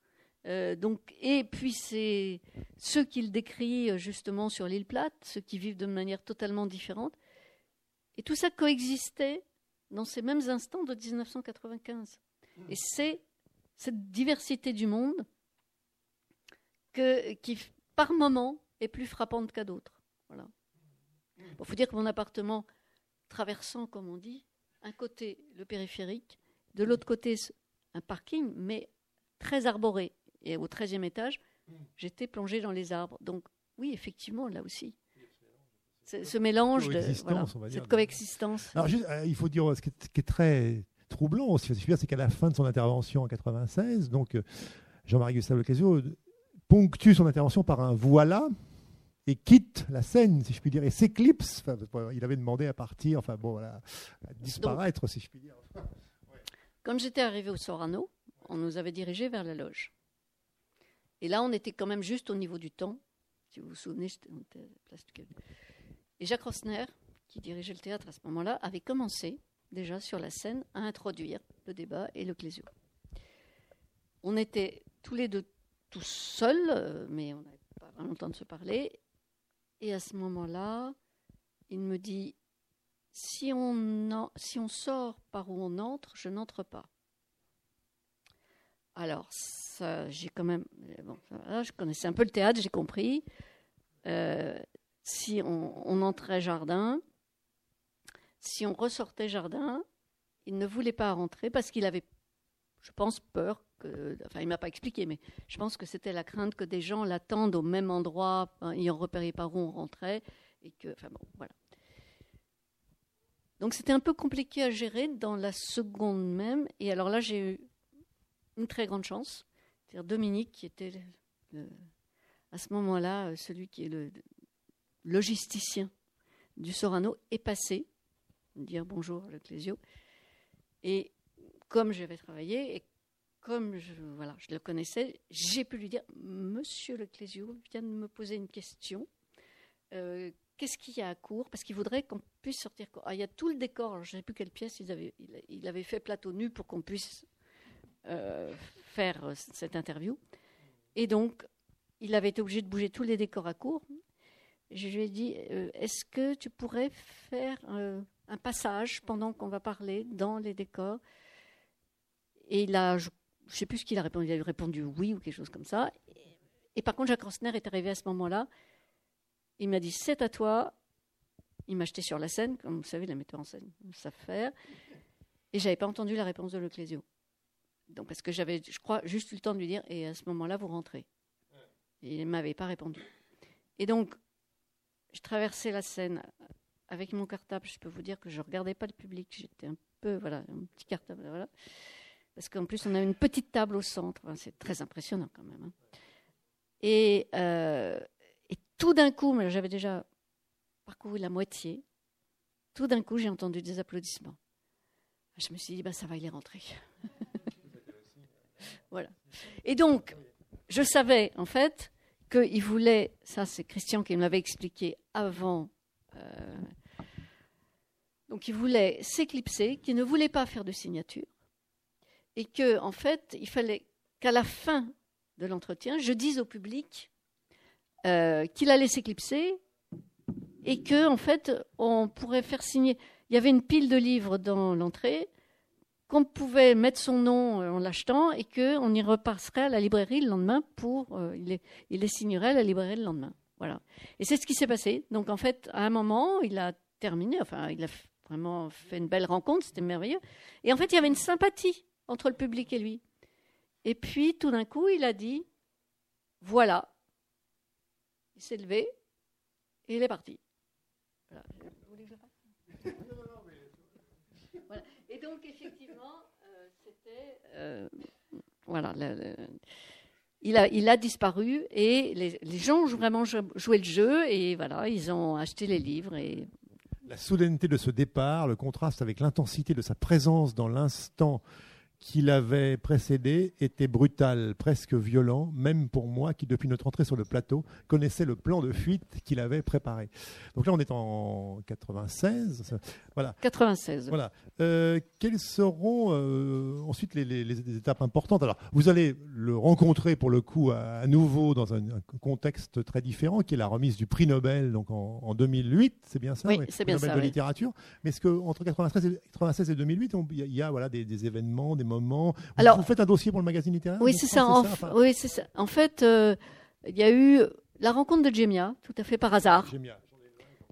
Euh, donc, et puis c'est ceux qu'il décrit justement sur l'île plate, ceux qui vivent de manière totalement différente. Et tout ça coexistait dans ces mêmes instants de 1995. Et c'est cette diversité du monde que, qui, par moment, est plus frappante qu'à d'autres. Voilà. Il faut dire que mon appartement, traversant, comme on dit, un côté le périphérique, de l'autre côté un parking, mais très arboré. Et au 13e étage, j'étais plongé dans les arbres. Donc oui, effectivement, là aussi. Ce mélange de cette coexistence. Alors, euh, il faut dire ce qui est, très troublant aussi, c'est qu'à la fin de son intervention en 96, donc euh, Jean-Marie Gustave Lecasio ponctue son intervention par un voilà et quitte la scène, si je puis dire, et s'éclipse. il avait demandé à partir, enfin bon, voilà, à disparaître, si je puis dire. Comme j'étais arrivé au Sorano, on nous avait dirigé vers la loge. Et là, on était quand même juste au niveau du temps. Si vous vous souvenez, j'étais place du Et Jacques Rosner, qui dirigeait le théâtre à ce moment-là, avait commencé déjà sur la scène à introduire le débat et le clésio. On était tous les deux tout seuls, euh, mais on n'avait pas vraiment le temps de se parler. Et à ce moment-là, il me dit si on, sort par où on entre, je n'entre pas. Alors, j'ai quand même. Bon, je connaissais un peu le théâtre, j'ai compris. Euh, si on, entrait jardin, si on ressortait jardin, il ne voulait pas rentrer parce qu'il avait, je pense, peur que, enfin, il m'a pas expliqué, mais je pense que c'était la crainte que des gens l'attendent au même endroit, hein, ayant repéré par où on rentrait, et que, enfin bon, voilà. Donc c'était un peu compliqué à gérer dans la seconde même, et alors là j'ai eu une très grande chance, c'est-à-dire Dominique qui était à ce moment-là euh, celui qui est le logisticien du Sorano est passé dire bonjour à l'Ecclésio. Et comme j'avais travaillé et comme je, voilà, je le connaissais, j'ai pu lui dire Monsieur Leclésio vient de me poser une question. Euh, qu'est-ce qu'il y a à court? Parce qu'il voudrait qu'on puisse sortir. Ah, il y a tout le décor. je ne sais plus quelle pièce il avait, il, avait fait plateau nu pour qu'on puisse euh, faire euh, cette interview. Et donc, il avait été obligé de bouger tous les décors à court. Je lui ai dit Est-ce que tu pourrais faire un passage pendant qu'on va parler dans les décors? Et il a, je ne sais plus ce qu'il a répondu, il a répondu oui ou quelque chose comme ça. Et, par contre, Jacques Rosner est arrivé à ce moment-là. Il m'a dit c'est à toi. Il m'a jeté sur la scène, comme vous savez, les metteurs en scène savent faire. Et j'avais pas entendu la réponse de Leclésio. Donc parce que j'avais, je crois, juste eu le temps de lui dire et à ce moment-là vous rentrez. Et il m'avait pas répondu. Et donc je traversais la scène avec mon cartable, je peux vous dire que je regardais pas le public. J'étais un peu, voilà, un petit cartable, voilà. Parce qu'en plus, on a une petite table au centre. c'est très impressionnant quand même. Hein. Et, euh, et, tout d'un coup, j'avais déjà parcouru la moitié. Tout d'un coup, j'ai entendu des applaudissements. Je me suis dit, bah, ça va, il est rentré. voilà. Et donc, je savais, en fait, qu'il voulait, ça c'est Christian qui me l'avait expliqué avant euh, donc il voulait s'éclipser, qu'il ne voulait pas faire de signature, et que en fait, il fallait qu'à la fin de l'entretien, je dise au public euh, qu'il allait s'éclipser et que en fait, on pourrait faire signer. Il y avait une pile de livres dans l'entrée qu'on pouvait mettre son nom euh, en l'achetant et qu'on y repasserait à la librairie le lendemain pour euh, il, les, il les signerait à la librairie le lendemain. Voilà. Et c'est ce qui s'est passé. Donc en fait, à un moment, il a terminé. Enfin, il a vraiment fait une belle rencontre, c'était merveilleux. Et en fait, il y avait une sympathie entre le public et lui. Et puis, tout d'un coup, il a dit Voilà. Il s'est levé et il est parti. Voilà. Et donc, effectivement, euh, c'était. Euh, voilà. il, a, il a disparu et les, les gens ont vraiment joué le jeu et voilà, ils ont acheté les livres et la soudaineté de ce départ, le contraste avec l'intensité de sa présence dans l'instant qui l'avait précédé était brutal, presque violent, même pour moi qui, depuis notre entrée sur le plateau, connaissait le plan de fuite qu'il avait préparé. Donc là, on est en 96. Voilà. 96. Voilà. Euh, quelles seront euh, ensuite les, étapes importantes? Alors, vous allez le rencontrer pour le coup à, nouveau dans un, contexte très différent, qui est la remise du prix Nobel, donc en, 2008, c'est bien ça? Oui, c'est bien Nobel ça. de littérature. Mais est-ce qu'entre 96 et, 96 et 2008, il y, a voilà, des, des événements, des moment. Vous, Alors, vous faites un dossier pour le magazine littéraire Oui, c'est ça, oui, c'est ça. En fait, euh, il y a eu la rencontre de Jemia, tout à fait par hasard,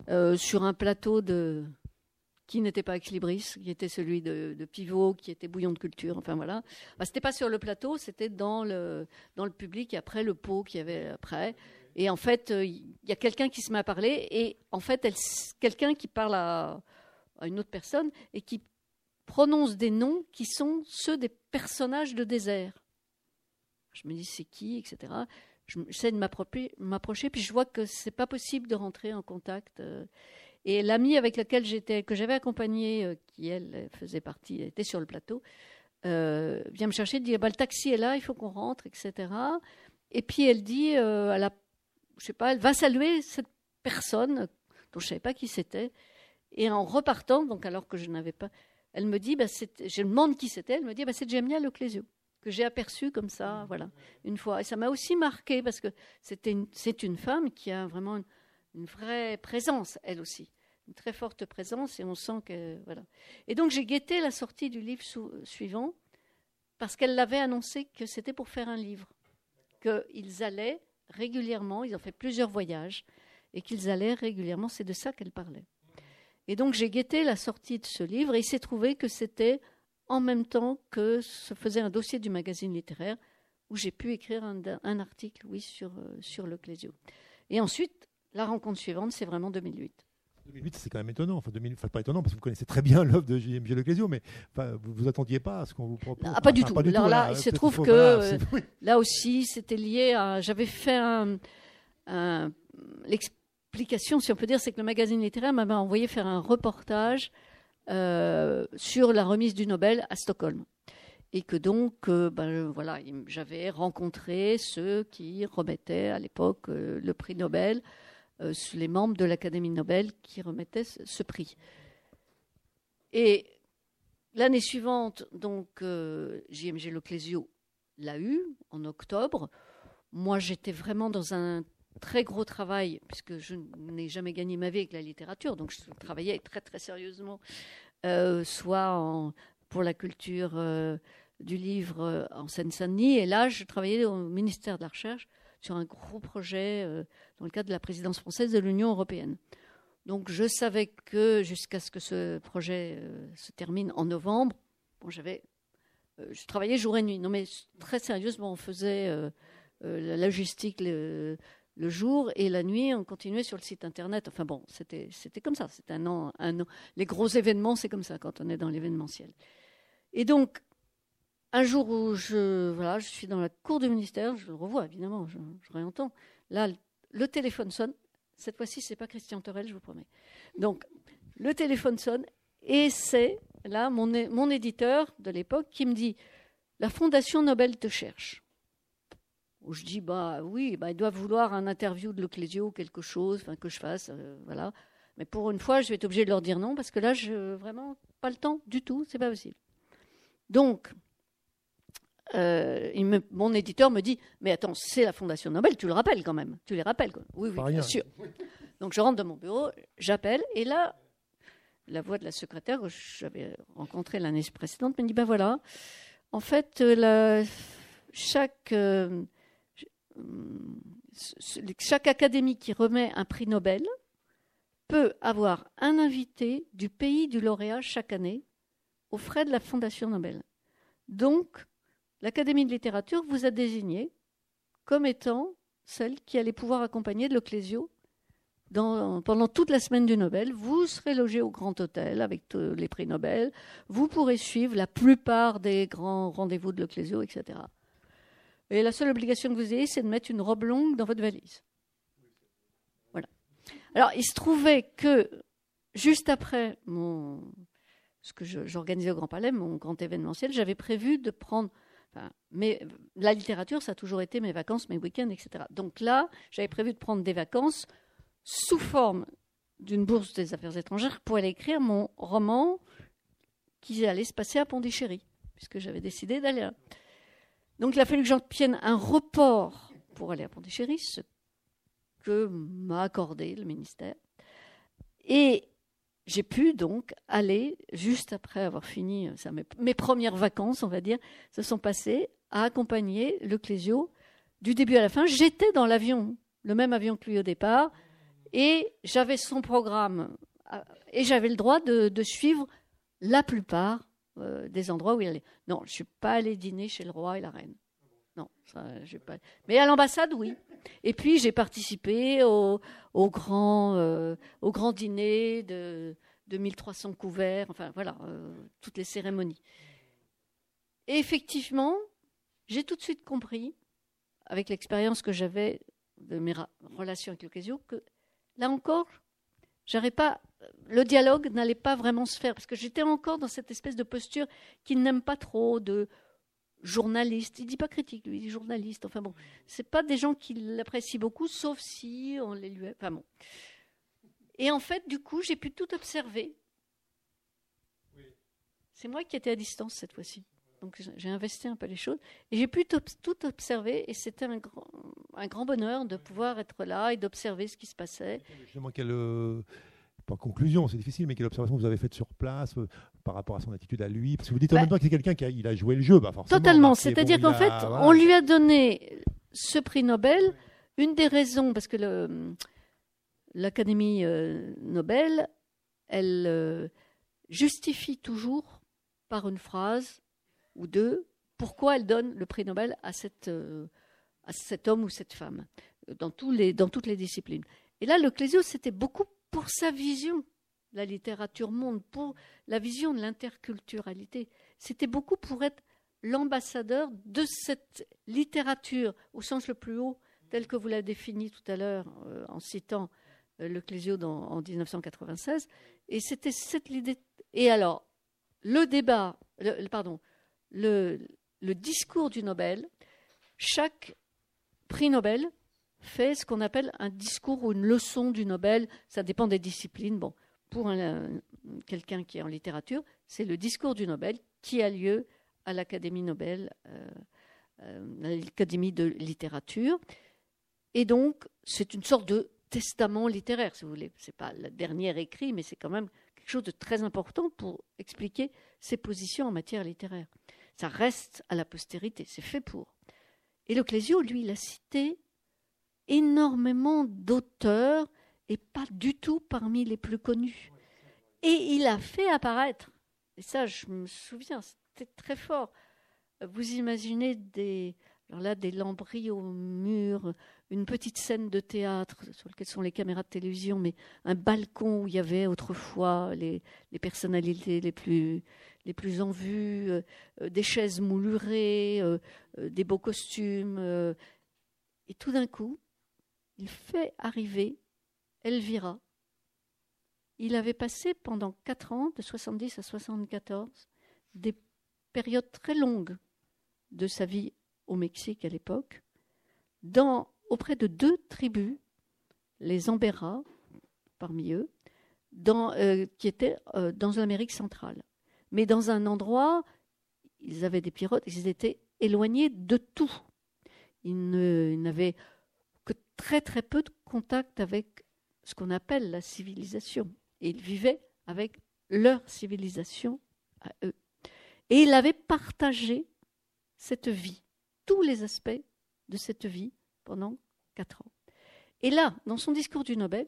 euh, sur un plateau de qui n'était pas Ex qui était celui de, Pivot, qui était Bouillon de Culture, enfin voilà. Bah, c'était pas sur le plateau, c'était dans le, dans le public, et après le pot qu'il y avait après. Et en fait, euh, il y a quelqu'un qui se met à parler, et en fait, quelqu'un qui parle à, à, une autre personne, et qui prononce des noms qui sont ceux des personnages de désert. Je me dis c'est qui, etc. J'essaie de m'approcher, puis je vois que c'est pas possible de rentrer en contact. Euh. Et l'amie avec laquelle j'étais, que j'avais accompagnée, euh, qui elle faisait partie, était sur le plateau, euh, vient me chercher, dit bah, le taxi est là, il faut qu'on rentre, etc. Et puis elle dit, elle a, je sais pas, elle va saluer cette personne dont je savais pas qui c'était. Et en repartant, donc alors que je n'avais pas, elle me dit, bah, je demande qui c'était, elle me dit, bah, c'est Gemia Leclésio, que j'ai aperçu comme ça, voilà, une fois. Et ça m'a aussi marqué parce que c'était c'est une femme qui a vraiment une, vraie présence, elle aussi, une très forte présence, et on sent que, voilà. Et donc j'ai guetté la sortie du livre suivant parce qu'elle l'avait annoncé que c'était pour faire un livre, qu'ils allaient régulièrement, ils ont fait plusieurs voyages, et qu'ils allaient régulièrement, c'est de ça qu'elle parlait. Et donc j'ai guetté la sortie de ce livre et il s'est trouvé que c'était en même temps que se faisait un dossier du magazine littéraire où j'ai pu écrire un, article, oui, sur, euh, sur le Clésio. Et ensuite, la rencontre suivante, c'est vraiment 2008. 2008, c'est quand même étonnant. Enfin, 2000, enfin, pas étonnant parce que vous connaissez très bien l'œuvre de JMG Leclésio, mais enfin, vous vous attendiez pas à ce qu'on vous propose. Ah, pas, du tout. Alors là, il se trouve que euh, là aussi, c'était lié à. J'avais fait un, si on peut dire, c'est que le magazine littéraire m'avait envoyé faire un reportage euh, sur la remise du Nobel à Stockholm. Et que donc, euh, ben, voilà, j'avais rencontré ceux qui remettaient à l'époque le prix Nobel euh, les membres de l'Académie Nobel qui remettaient ce, prix. Et l'année suivante, donc, euh, JMG Leclésio l'a eu en octobre. Moi, j'étais vraiment dans un très gros travail, puisque je n'ai jamais gagné ma vie avec la littérature, donc je travaillais très très sérieusement, euh, soit pour la culture du livre en Seine-Saint-Denis, et là je travaillais au ministère de la Recherche sur un gros projet euh, dans le cadre de la présidence française de l'Union européenne. Donc je savais que jusqu'à ce que ce projet euh, se termine en novembre, bon, j'avais, euh, je travaillais jour et nuit. Non mais très sérieusement, on faisait la logistique le, jour et la nuit, on continuait sur le site internet. Enfin bon, c'était comme ça. C'était un an, un an. Les gros événements, c'est comme ça quand on est dans l'événementiel. Et donc un jour où je, voilà, je suis dans la cour du ministère, je le revois évidemment, je, réentends. Là, le téléphone sonne. Cette fois-ci, c'est pas Christian Torel, je vous promets. Donc, le téléphone sonne et c'est là mon éditeur de l'époque qui me dit La Fondation Nobel te cherche. Où je dis Bah oui, bah, ils doivent vouloir un interview de Leclésio ou quelque chose, que je fasse, euh, voilà. Mais pour une fois, je vais être obligé de leur dire non parce que là, je vraiment pas le temps du tout, c'est pas possible. Donc, euh, mon éditeur me dit Mais attends, c'est la Fondation Nobel, tu le rappelles quand même. Tu les rappelles Oui, oui, bien sûr. Donc je rentre dans mon bureau, j'appelle, et là, la voix de la secrétaire que j'avais rencontrée l'année précédente me dit Ben voilà, en fait, chaque, euh, chaque académie qui remet un prix Nobel peut avoir un invité du pays du lauréat chaque année aux frais de la Fondation Nobel. Donc, l'Académie de littérature vous a désigné comme étant celle qui allait pouvoir accompagner de Leclésio pendant toute la semaine du Nobel. Vous serez logé au Grand Hôtel avec les prix Nobel. Vous pourrez suivre la plupart des grands rendez-vous de Leclésio, etc. Et la seule obligation que vous ayez, c'est de mettre une robe longue dans votre valise. Voilà. Alors, il se trouvait que juste après mon, ce que j'organisais au Grand Palais, mon grand événementiel, j'avais prévu de prendre mais la littérature, ça a toujours été mes vacances, mes week-ends, etc. Donc là, j'avais prévu de prendre des vacances sous forme d'une bourse des affaires étrangères pour aller écrire mon roman qui allait se passer à Pondichéry, puisque j'avais décidé d'aller là. Donc il a fallu que j'obtienne un report pour aller à Pondichéry, ce que m'a accordé le ministère. Et j'ai pu donc aller, juste après avoir fini euh, mes, premières vacances, on va dire, se sont passées à accompagner le Clésio du début à la fin. J'étais dans l'avion, le même avion que lui au départ, et j'avais son programme, euh, et j'avais le droit de, suivre la plupart euh, des endroits où il allait. Non, je ne suis pas allée dîner chez le roi et la reine. Non, ça, j'ai pas. Mais à l'ambassade, oui. Et puis j'ai participé au, grand, euh, au dîner de, de 1300 couverts, enfin voilà, euh, toutes les cérémonies. Et effectivement, j'ai tout de suite compris, avec l'expérience que j'avais de mes relations avec l'occasion, que là encore, j'aurais pas, le dialogue n'allait pas vraiment se faire, parce que j'étais encore dans cette espèce de posture qui n'aime pas trop de journaliste. Il dit pas critique, lui, il dit journaliste. Enfin bon, c'est pas des gens qui l'apprécient beaucoup, sauf si on les lui. Enfin bon. Et en fait, du coup, j'ai pu tout observer. C'est moi qui étais à distance cette fois-ci. Donc j'ai investi un peu les choses et j'ai pu tout observer et c'était un grand, bonheur de pouvoir être là et d'observer ce qui se passait. Quelle, euh, pas conclusion, c'est difficile, mais quelle observation vous avez faite sur place euh, par rapport à son attitude à lui? Parce que vous dites en bah même temps que c'est quelqu'un qui a, il a joué le jeu, bah forcément. Totalement, c'est-à-dire qu'en fait, on lui a donné ce prix Nobel. Une des raisons, parce que l'Académie euh, Nobel, elle euh, justifie toujours par une phrase ou deux pourquoi elle donne le prix Nobel à, cette, à cet homme ou cette femme dans, tous les, dans toutes les disciplines. Et là, le Clésio, c'était beaucoup pour sa vision la littérature monde, pour la vision de l'interculturalité. C'était beaucoup pour être l'ambassadeur de cette littérature au sens le plus haut, tel que vous l'avez défini tout à l'heure euh, en citant euh, le Clésio en 1996. Et c'était cette idée. Et alors, le débat, pardon, le, le discours du Nobel, chaque prix Nobel fait ce qu'on appelle un discours ou une leçon du Nobel. Ça dépend des disciplines. Bon, pour quelqu'un qui est en littérature, c'est le discours du Nobel qui a lieu à l'Académie Nobel, euh, euh, l'Académie de littérature. Et donc, c'est une sorte de testament littéraire, si vous voulez. Ce n'est pas le dernier écrit, mais c'est quand même quelque chose de très important pour expliquer ses positions en matière littéraire. Ça reste à la postérité, c'est fait pour. Et Clésio, lui, il a cité énormément d'auteurs et pas du tout parmi les plus connus. Et il a fait apparaître, et ça je me souviens, c'était très fort. Vous imaginez des, alors là, des lambris au mur, une petite scène de théâtre sur laquelle sont les caméras de télévision, mais un balcon où il y avait autrefois les, les personnalités les plus, les plus en vue, euh, des chaises moulurées, euh, euh, des beaux costumes. et tout d'un coup, il fait arriver Elvira. Il avait passé pendant quatre ans, de 70 à 74, des périodes très longues de sa vie au Mexique à l'époque, auprès de deux tribus, les Ambera, parmi eux, euh, qui étaient euh, dans l'Amérique centrale. Mais dans un endroit, ils avaient des pirotes, ils étaient éloignés de tout. Ils n'avaient très très peu de contact avec ce qu'on appelle la civilisation. Et ils vivaient avec leur civilisation à eux. Et il avait partagé cette vie, tous les aspects de cette vie pendant quatre ans. Et là, dans son discours du Nobel,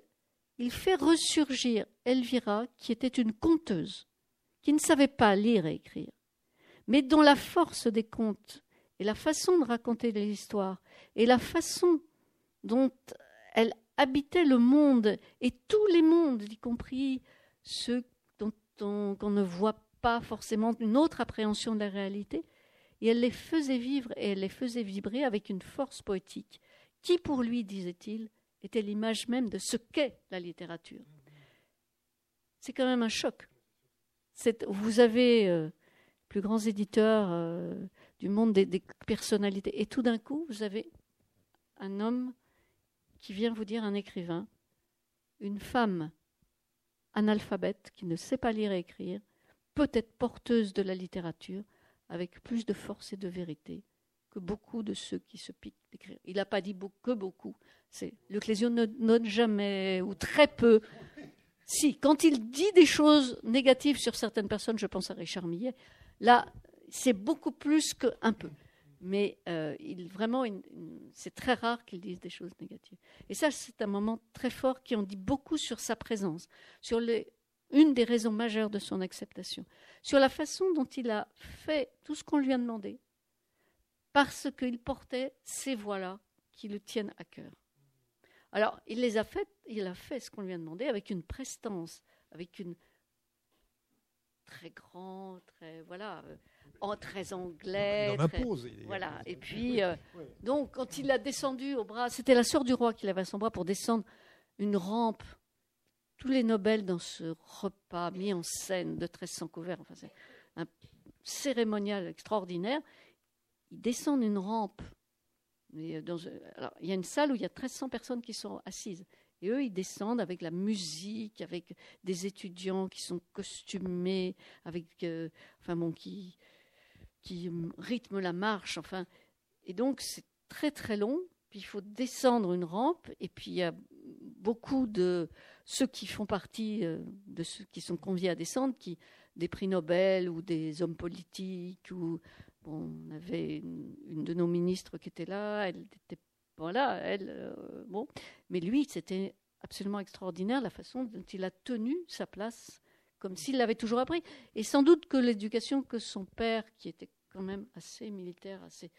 il fait ressurgir Elvira, qui était une conteuse, qui ne savait pas lire et écrire, mais dont la force des contes et la façon de raconter les histoires et la façon dont elle habitait le monde et tous les mondes, y compris ceux dont on, ne voit pas forcément une autre appréhension de la réalité, et elle les faisait vivre et elle les faisait vibrer avec une force poétique qui, pour lui, disait-il, était l'image même de ce qu'est la littérature. C'est quand même un choc. vous avez euh, plus grands éditeurs euh, du monde des personnalités, et tout d'un coup, vous avez un homme qui vient vous dire un écrivain, une femme analphabète qui ne sait pas lire et écrire, peut-être porteuse de la littérature, avec plus de force et de vérité que beaucoup de ceux qui se piquent d'écrire. Il n'a pas dit que beaucoup. C'est le ne note jamais ou très peu. Si, quand il dit des choses négatives sur certaines personnes, je pense à Richard Millet, là, c'est beaucoup plus qu'un peu mais euh, vraiment, c'est très rare qu'il dise des choses négatives. Et ça, c'est un moment très fort qui en dit beaucoup sur sa présence, sur une des raisons majeures de son acceptation, sur la façon dont il a fait tout ce qu'on lui a demandé, parce qu'il portait ces voix-là qui le tiennent à cœur. Alors, il les a faites, il a fait ce qu'on lui a demandé avec une prestance, avec une très grande, très voilà. Euh, en très anglais. voilà. Et puis, euh, donc, quand il a descendu au bras, c'était la sœur du roi qui l'avait à son bras pour descendre une rampe. Tous les Nobel dans ce repas mis en scène de 1300 couverts, enfin, c'est un cérémonial extraordinaire. Ils descendent une rampe. Euh, dans, alors, il y a une salle où il y a 1300 personnes qui sont assises. Et eux, ils descendent avec la musique, avec des étudiants qui sont costumés, avec, euh, enfin bon, qui, qui rythme la marche. Enfin, et donc c'est très très long. Puis il faut descendre une rampe. Et puis il y a beaucoup de ceux qui font partie euh, de ceux qui sont conviés à descendre, qui des prix Nobel ou des hommes politiques ou bon, on avait une, de nos ministres qui était là. Elle était voilà, elle euh, bon, mais lui c'était absolument extraordinaire la façon dont il a tenu sa place comme s'il l'avait toujours appris. Et sans doute que l'éducation que son père, qui était quand même assez militaire, assez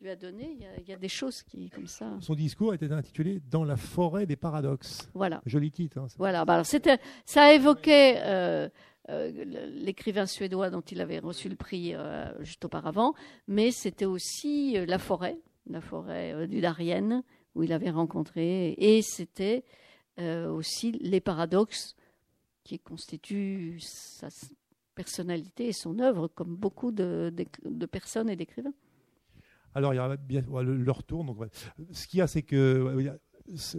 lui a donné, il y a, des choses qui, comme ça. Son discours était intitulé Dans la forêt des paradoxes. Voilà. Joli titre. Hein, voilà. Bah c'était, ça évoquait euh, euh, l'écrivain suédois dont il avait reçu le prix euh, juste auparavant, mais c'était aussi la forêt, la forêt du Darien, où il avait rencontré, et c'était aussi les paradoxes qui constituent sa personnalité et son œuvre, comme beaucoup de, personnes et d'écrivains. Alors, il y a bien le, retour. Donc, ce qu'il y a, c'est que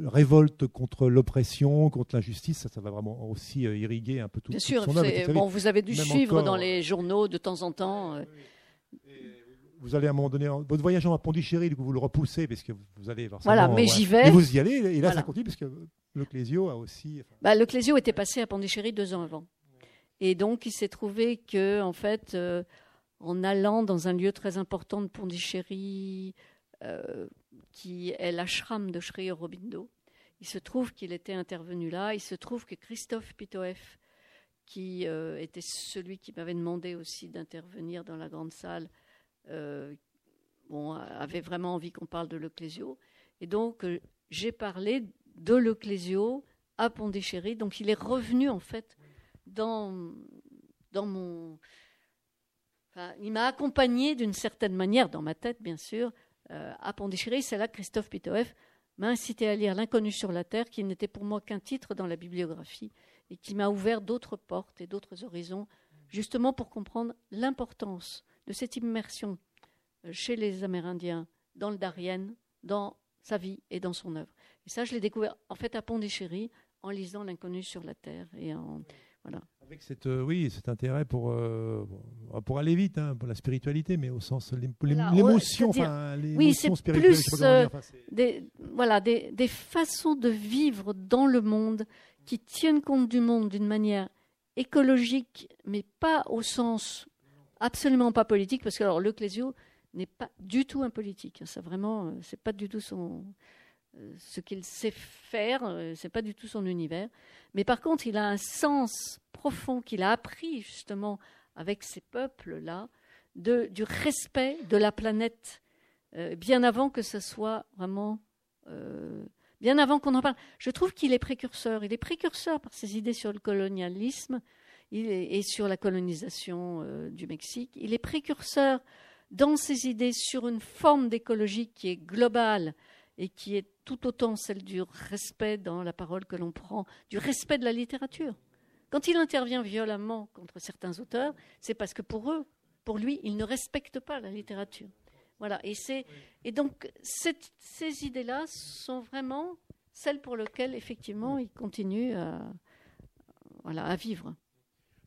révolte contre l'oppression, contre l'injustice, ça, va vraiment aussi euh, irriguer un peu tout. Bien sûr, son œuvre. Bon, vous avez dû suivre dans les journaux de temps en temps. Euh. Vous allez à un moment donné, votre voyage à Pondichéry, vous le repoussez parce que vous allez Voilà, mais j'y vais. Et vous y allez, et là ça continue parce que le Clésio a aussi. Bah, le Clésio était passé à Pondichéry deux ans avant. Et donc, il s'est trouvé que, en fait, euh, en allant dans un lieu très important de Pondichéry, euh, qui est l'ashram de Sri Aurobindo, il se trouve qu'il était intervenu là. Il se trouve que Christophe Pitoef, qui euh, était celui qui m'avait demandé aussi d'intervenir dans la grande salle, bon, avait vraiment envie qu'on parle de l'Ecclésio. Et donc, j'ai parlé de l'Ecclésio à Pondichéry. Donc, il est revenu, en fait, dans, dans mon. il m'a accompagné d'une certaine manière, dans ma tête, bien sûr, euh, à Pondichéry. C'est là que Christophe Pitoef m'a incité à lire L'inconnu sur la terre, qui n'était pour moi qu'un titre dans la bibliographie, et qui m'a ouvert d'autres portes et d'autres horizons, justement pour comprendre l'importance de cette immersion euh, chez les Amérindiens, dans le Darien, dans sa vie et dans son œuvre. Et ça, je l'ai découvert en fait à Pondichéry en lisant L'inconnu sur la terre et en, avec cette, euh, oui, cet intérêt pour, euh, pour aller vite, hein, pour la spiritualité, mais au sens l'émotion, enfin, oui, c'est plus euh, des, voilà, des, des, façons de vivre dans le monde qui tiennent compte du monde d'une manière écologique, mais pas au sens absolument pas politique, parce que alors le Clésio n'est pas du tout un politique. Hein, ça vraiment, c'est pas du tout son ce qu'il sait faire, euh, c'est pas du tout son univers. Mais par contre, il a un sens profond qu'il a appris justement avec ces peuples-là, du respect de la planète, euh, bien avant que ce soit vraiment, euh, bien avant qu'on en parle. Je trouve qu'il est précurseur. Il est précurseur par ses idées sur le colonialisme et sur la colonisation du Mexique. Il est précurseur dans ses idées sur une forme d'écologie qui est globale et qui est tout autant celle du respect dans la parole que l'on prend, du respect de la littérature. Quand il intervient violemment contre certains auteurs, c'est parce que pour eux, pour lui, il ne respecte pas la littérature. Voilà. Et, donc, ces idées-là sont vraiment celles pour lesquelles, effectivement, il continue voilà, à vivre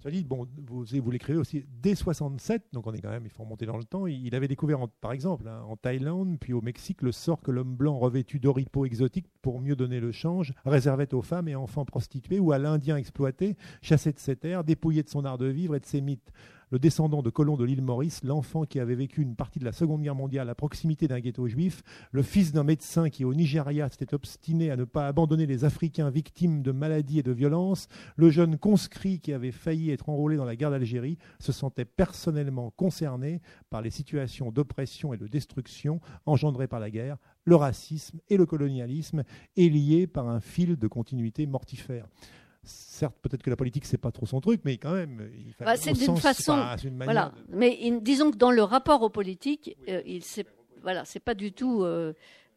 vous l'écrivez aussi dès 67, donc on est quand même, il faut remonter dans le temps. Il avait découvert, par exemple, hein, en Thaïlande, puis au Mexique, le sort que l'homme blanc revêtu d'oripeaux exotiques pour mieux donner le change réservait aux femmes et enfants prostitués ou à l'Indien exploité, chassé de ses terres, dépouillé de son art de vivre et de ses mythes le descendant de colons de l'île Maurice, l'enfant qui avait vécu une partie de la Seconde Guerre mondiale à proximité d'un ghetto juif, le fils d'un médecin qui au Nigeria s'était obstiné à ne pas abandonner les Africains victimes de maladies et de violences, le jeune conscrit qui avait failli être enrôlé dans la guerre d'Algérie, se sentait personnellement concerné par les situations d'oppression et de destruction engendrées par la guerre, le racisme et le colonialisme, et liés par un fil de continuité mortifère certes, peut-être que la politique, c'est pas trop son truc, mais quand même, il bah, c'est d'une façon. voilà. Mais disons que dans le rapport aux politiques, euh, il c'est voilà, c'est pas du tout. Euh,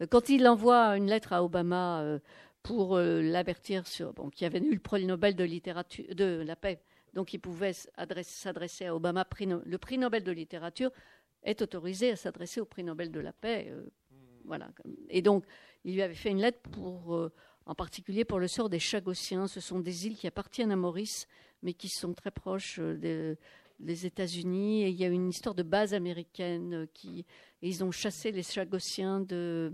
quand il envoie une lettre à Obama euh, pour l'avertir sur bon, qu'il avait eu le prix Nobel de littérature de la paix, donc il pouvait s'adresser à Obama. le prix Nobel de littérature est autorisé à s'adresser au prix Nobel de la paix. voilà. Et donc, il lui avait fait une lettre pour en particulier pour le sort des Chagossiens. Ce sont des îles qui appartiennent à Maurice, mais qui sont très proches euh, des, États-Unis. Et il y a une histoire de base américaine euh, qui. ils ont chassé les Chagossiens de,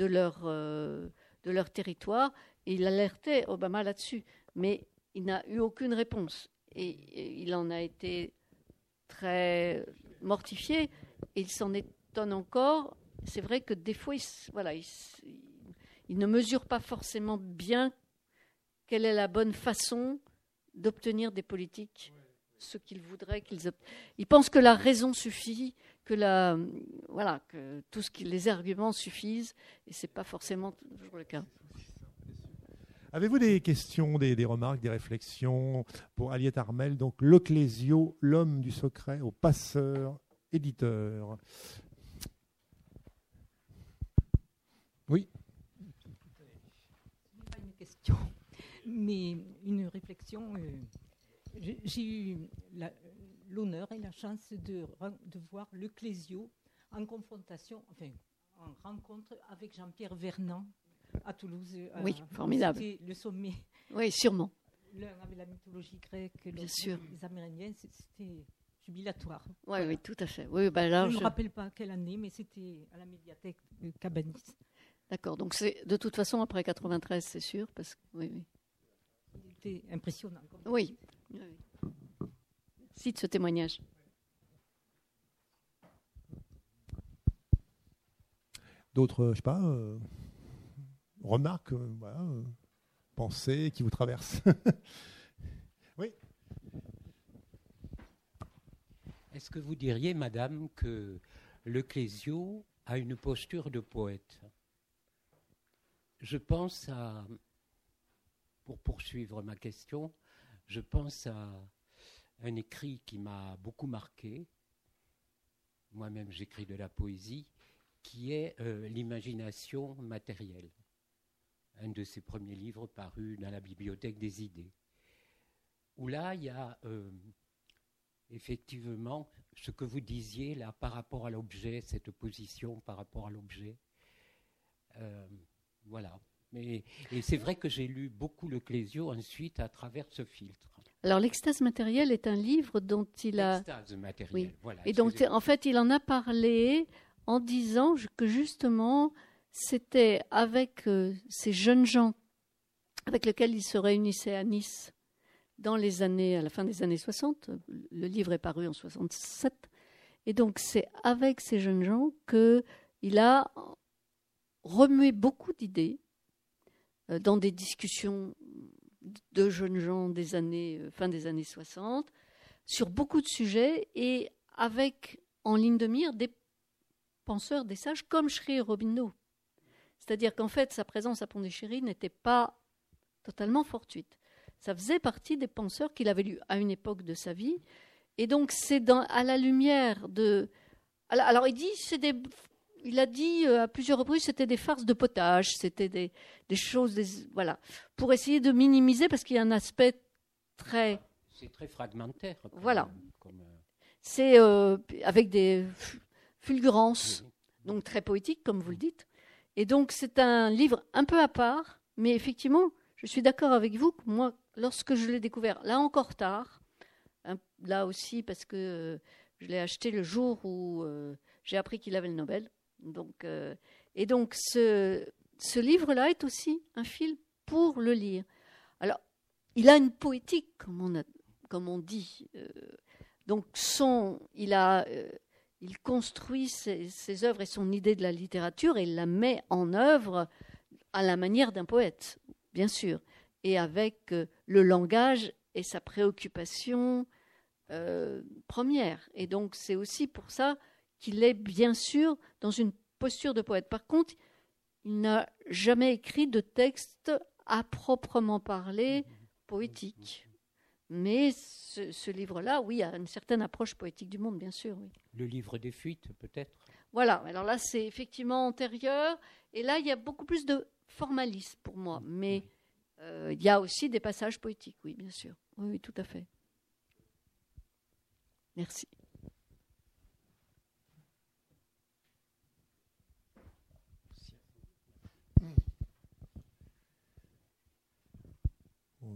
euh, leur territoire. Et il alertait Obama là-dessus. Mais il n'a eu aucune réponse. Et, il en a été très mortifié. Et il s'en étonne encore. C'est vrai que des fois, il, voilà, il, il ne mesure pas forcément bien quelle est la bonne façon d'obtenir des politiques ce qu'ils voudraient qu'ils Ils pensent que la raison suffit, que voilà, que les arguments suffisent, et c'est pas forcément toujours le cas. Avez-vous des questions, des, remarques, des réflexions pour Aliette Armel, donc l'Oclésio, l'homme du secret au passeur éditeur? Oui. Question, mais une réflexion. Euh, j'ai eu l'honneur et la chance de, de voir l'Ecclésio en confrontation, enfin, en rencontre avec Jean-Pierre Vernant à Toulouse. Euh, oui, formidable. C'était le sommet. Oui, sûrement. L'un avec la mythologie grecque, Bien sûr. les Amérindiens, c'était jubilatoire. Oui, oui, tout à fait. Oui, bah là, je ne me rappelle pas quelle année, mais c'était à la médiathèque de Cabanis. D'accord, donc c'est de toute façon après 93, c'est sûr, parce que oui, oui. C'était impressionnant. Oui, Cite ce témoignage. D'autres, je sais pas, euh, remarques, euh, euh, pensées qui vous traversent. oui. Est-ce que vous diriez, madame, que le Clésio a une posture de poète? Je pense à, pour poursuivre ma question, je pense à un écrit qui m'a beaucoup marqué. Moi-même, j'écris de la poésie, qui est euh, L'imagination matérielle, un de ses premiers livres parus dans la bibliothèque des idées. Où là, il y a euh, effectivement ce que vous disiez là par rapport à l'objet, cette opposition par rapport à l'objet. Euh, voilà. Mais, et c'est vrai que j'ai lu beaucoup le Clésio ensuite à travers ce filtre. Alors l'extase matérielle est un livre dont il a... L'extase matérielle, voilà. Et donc en fait il en a parlé en disant que justement c'était avec euh, ces jeunes gens avec lesquels il se réunissait à Nice dans les années, à la fin des années 60. Le livre est paru en 67. Et donc c'est avec ces jeunes gens qu'il a remué beaucoup d'idées euh, dans des discussions de jeunes gens des années, euh, fin des années 60, sur beaucoup de sujets et avec en ligne de mire des penseurs, des sages comme Sri Aurobindo. C'est-à-dire qu'en fait, sa présence à Pondichéry n'était pas totalement fortuite. Ça faisait partie des penseurs qu'il avait lus à une époque de sa vie. Et donc, c'est à la lumière de. Alors, il dit c'est des il a dit euh, à plusieurs reprises c'était des farces de potage, c'était des, choses, voilà, pour essayer de minimiser parce qu'il y a un aspect très. C'est très fragmentaire. Voilà. Euh, C'est euh, avec des fulgurances, donc très poétique, comme vous le dites. Et donc c'est un livre un peu à part, mais effectivement, je suis d'accord avec vous que moi, lorsque je l'ai découvert, là encore tard, hein, là aussi parce que je l'ai acheté le jour où j'ai appris qu'il avait le Nobel. Donc, euh, et donc, ce, ce livre-là est aussi un fil pour le lire. Alors, il a une poétique, comme on, comme on dit. Euh, donc, son, il, a, euh, il construit ses, ses, œuvres et son idée de la littérature et il la met en œuvre à la manière d'un poète, bien sûr, et avec le langage et sa préoccupation première. Et donc, c'est aussi pour ça qu'il est bien sûr dans une posture de poète. Par contre, il n'a jamais écrit de texte à proprement parler poétique. Mais ce, livre-là, oui, a une certaine approche poétique du monde, bien sûr. Le livre des fuites, peut-être? Voilà, alors là, c'est effectivement antérieur. Et là, il y a beaucoup plus de formalisme pour moi. Mais euh, il y a aussi des passages poétiques, oui, bien sûr. Oui, oui, tout à fait. Merci.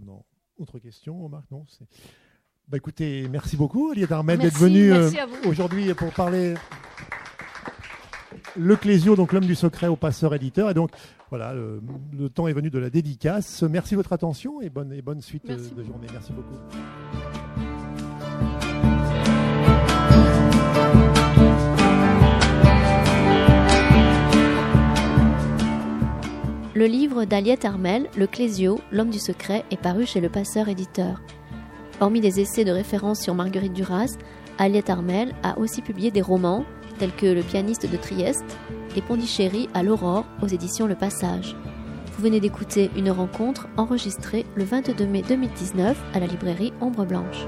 Non. Autre question, Marc Non bah, Écoutez, merci beaucoup, Aliette Armel, d'être venu euh, aujourd'hui pour parler le Clésio, donc l'homme du secret au passeur éditeur. Et donc, voilà, le, temps est venu de la dédicace. Merci de votre attention et bonne, et bonne suite euh, de journée. Merci beaucoup. Le livre d'Aliette Armel, Le Clésio, l'homme du secret, est paru chez le Passeur éditeur. Hormis des essais de référence sur Marguerite Duras, Aliette Armel a aussi publié des romans tels que Le pianiste de Trieste et Pondichéry à l'Aurore aux éditions Le Passage. Vous venez d'écouter une rencontre enregistrée le 22 mai 2019 à la librairie Ombre Blanche.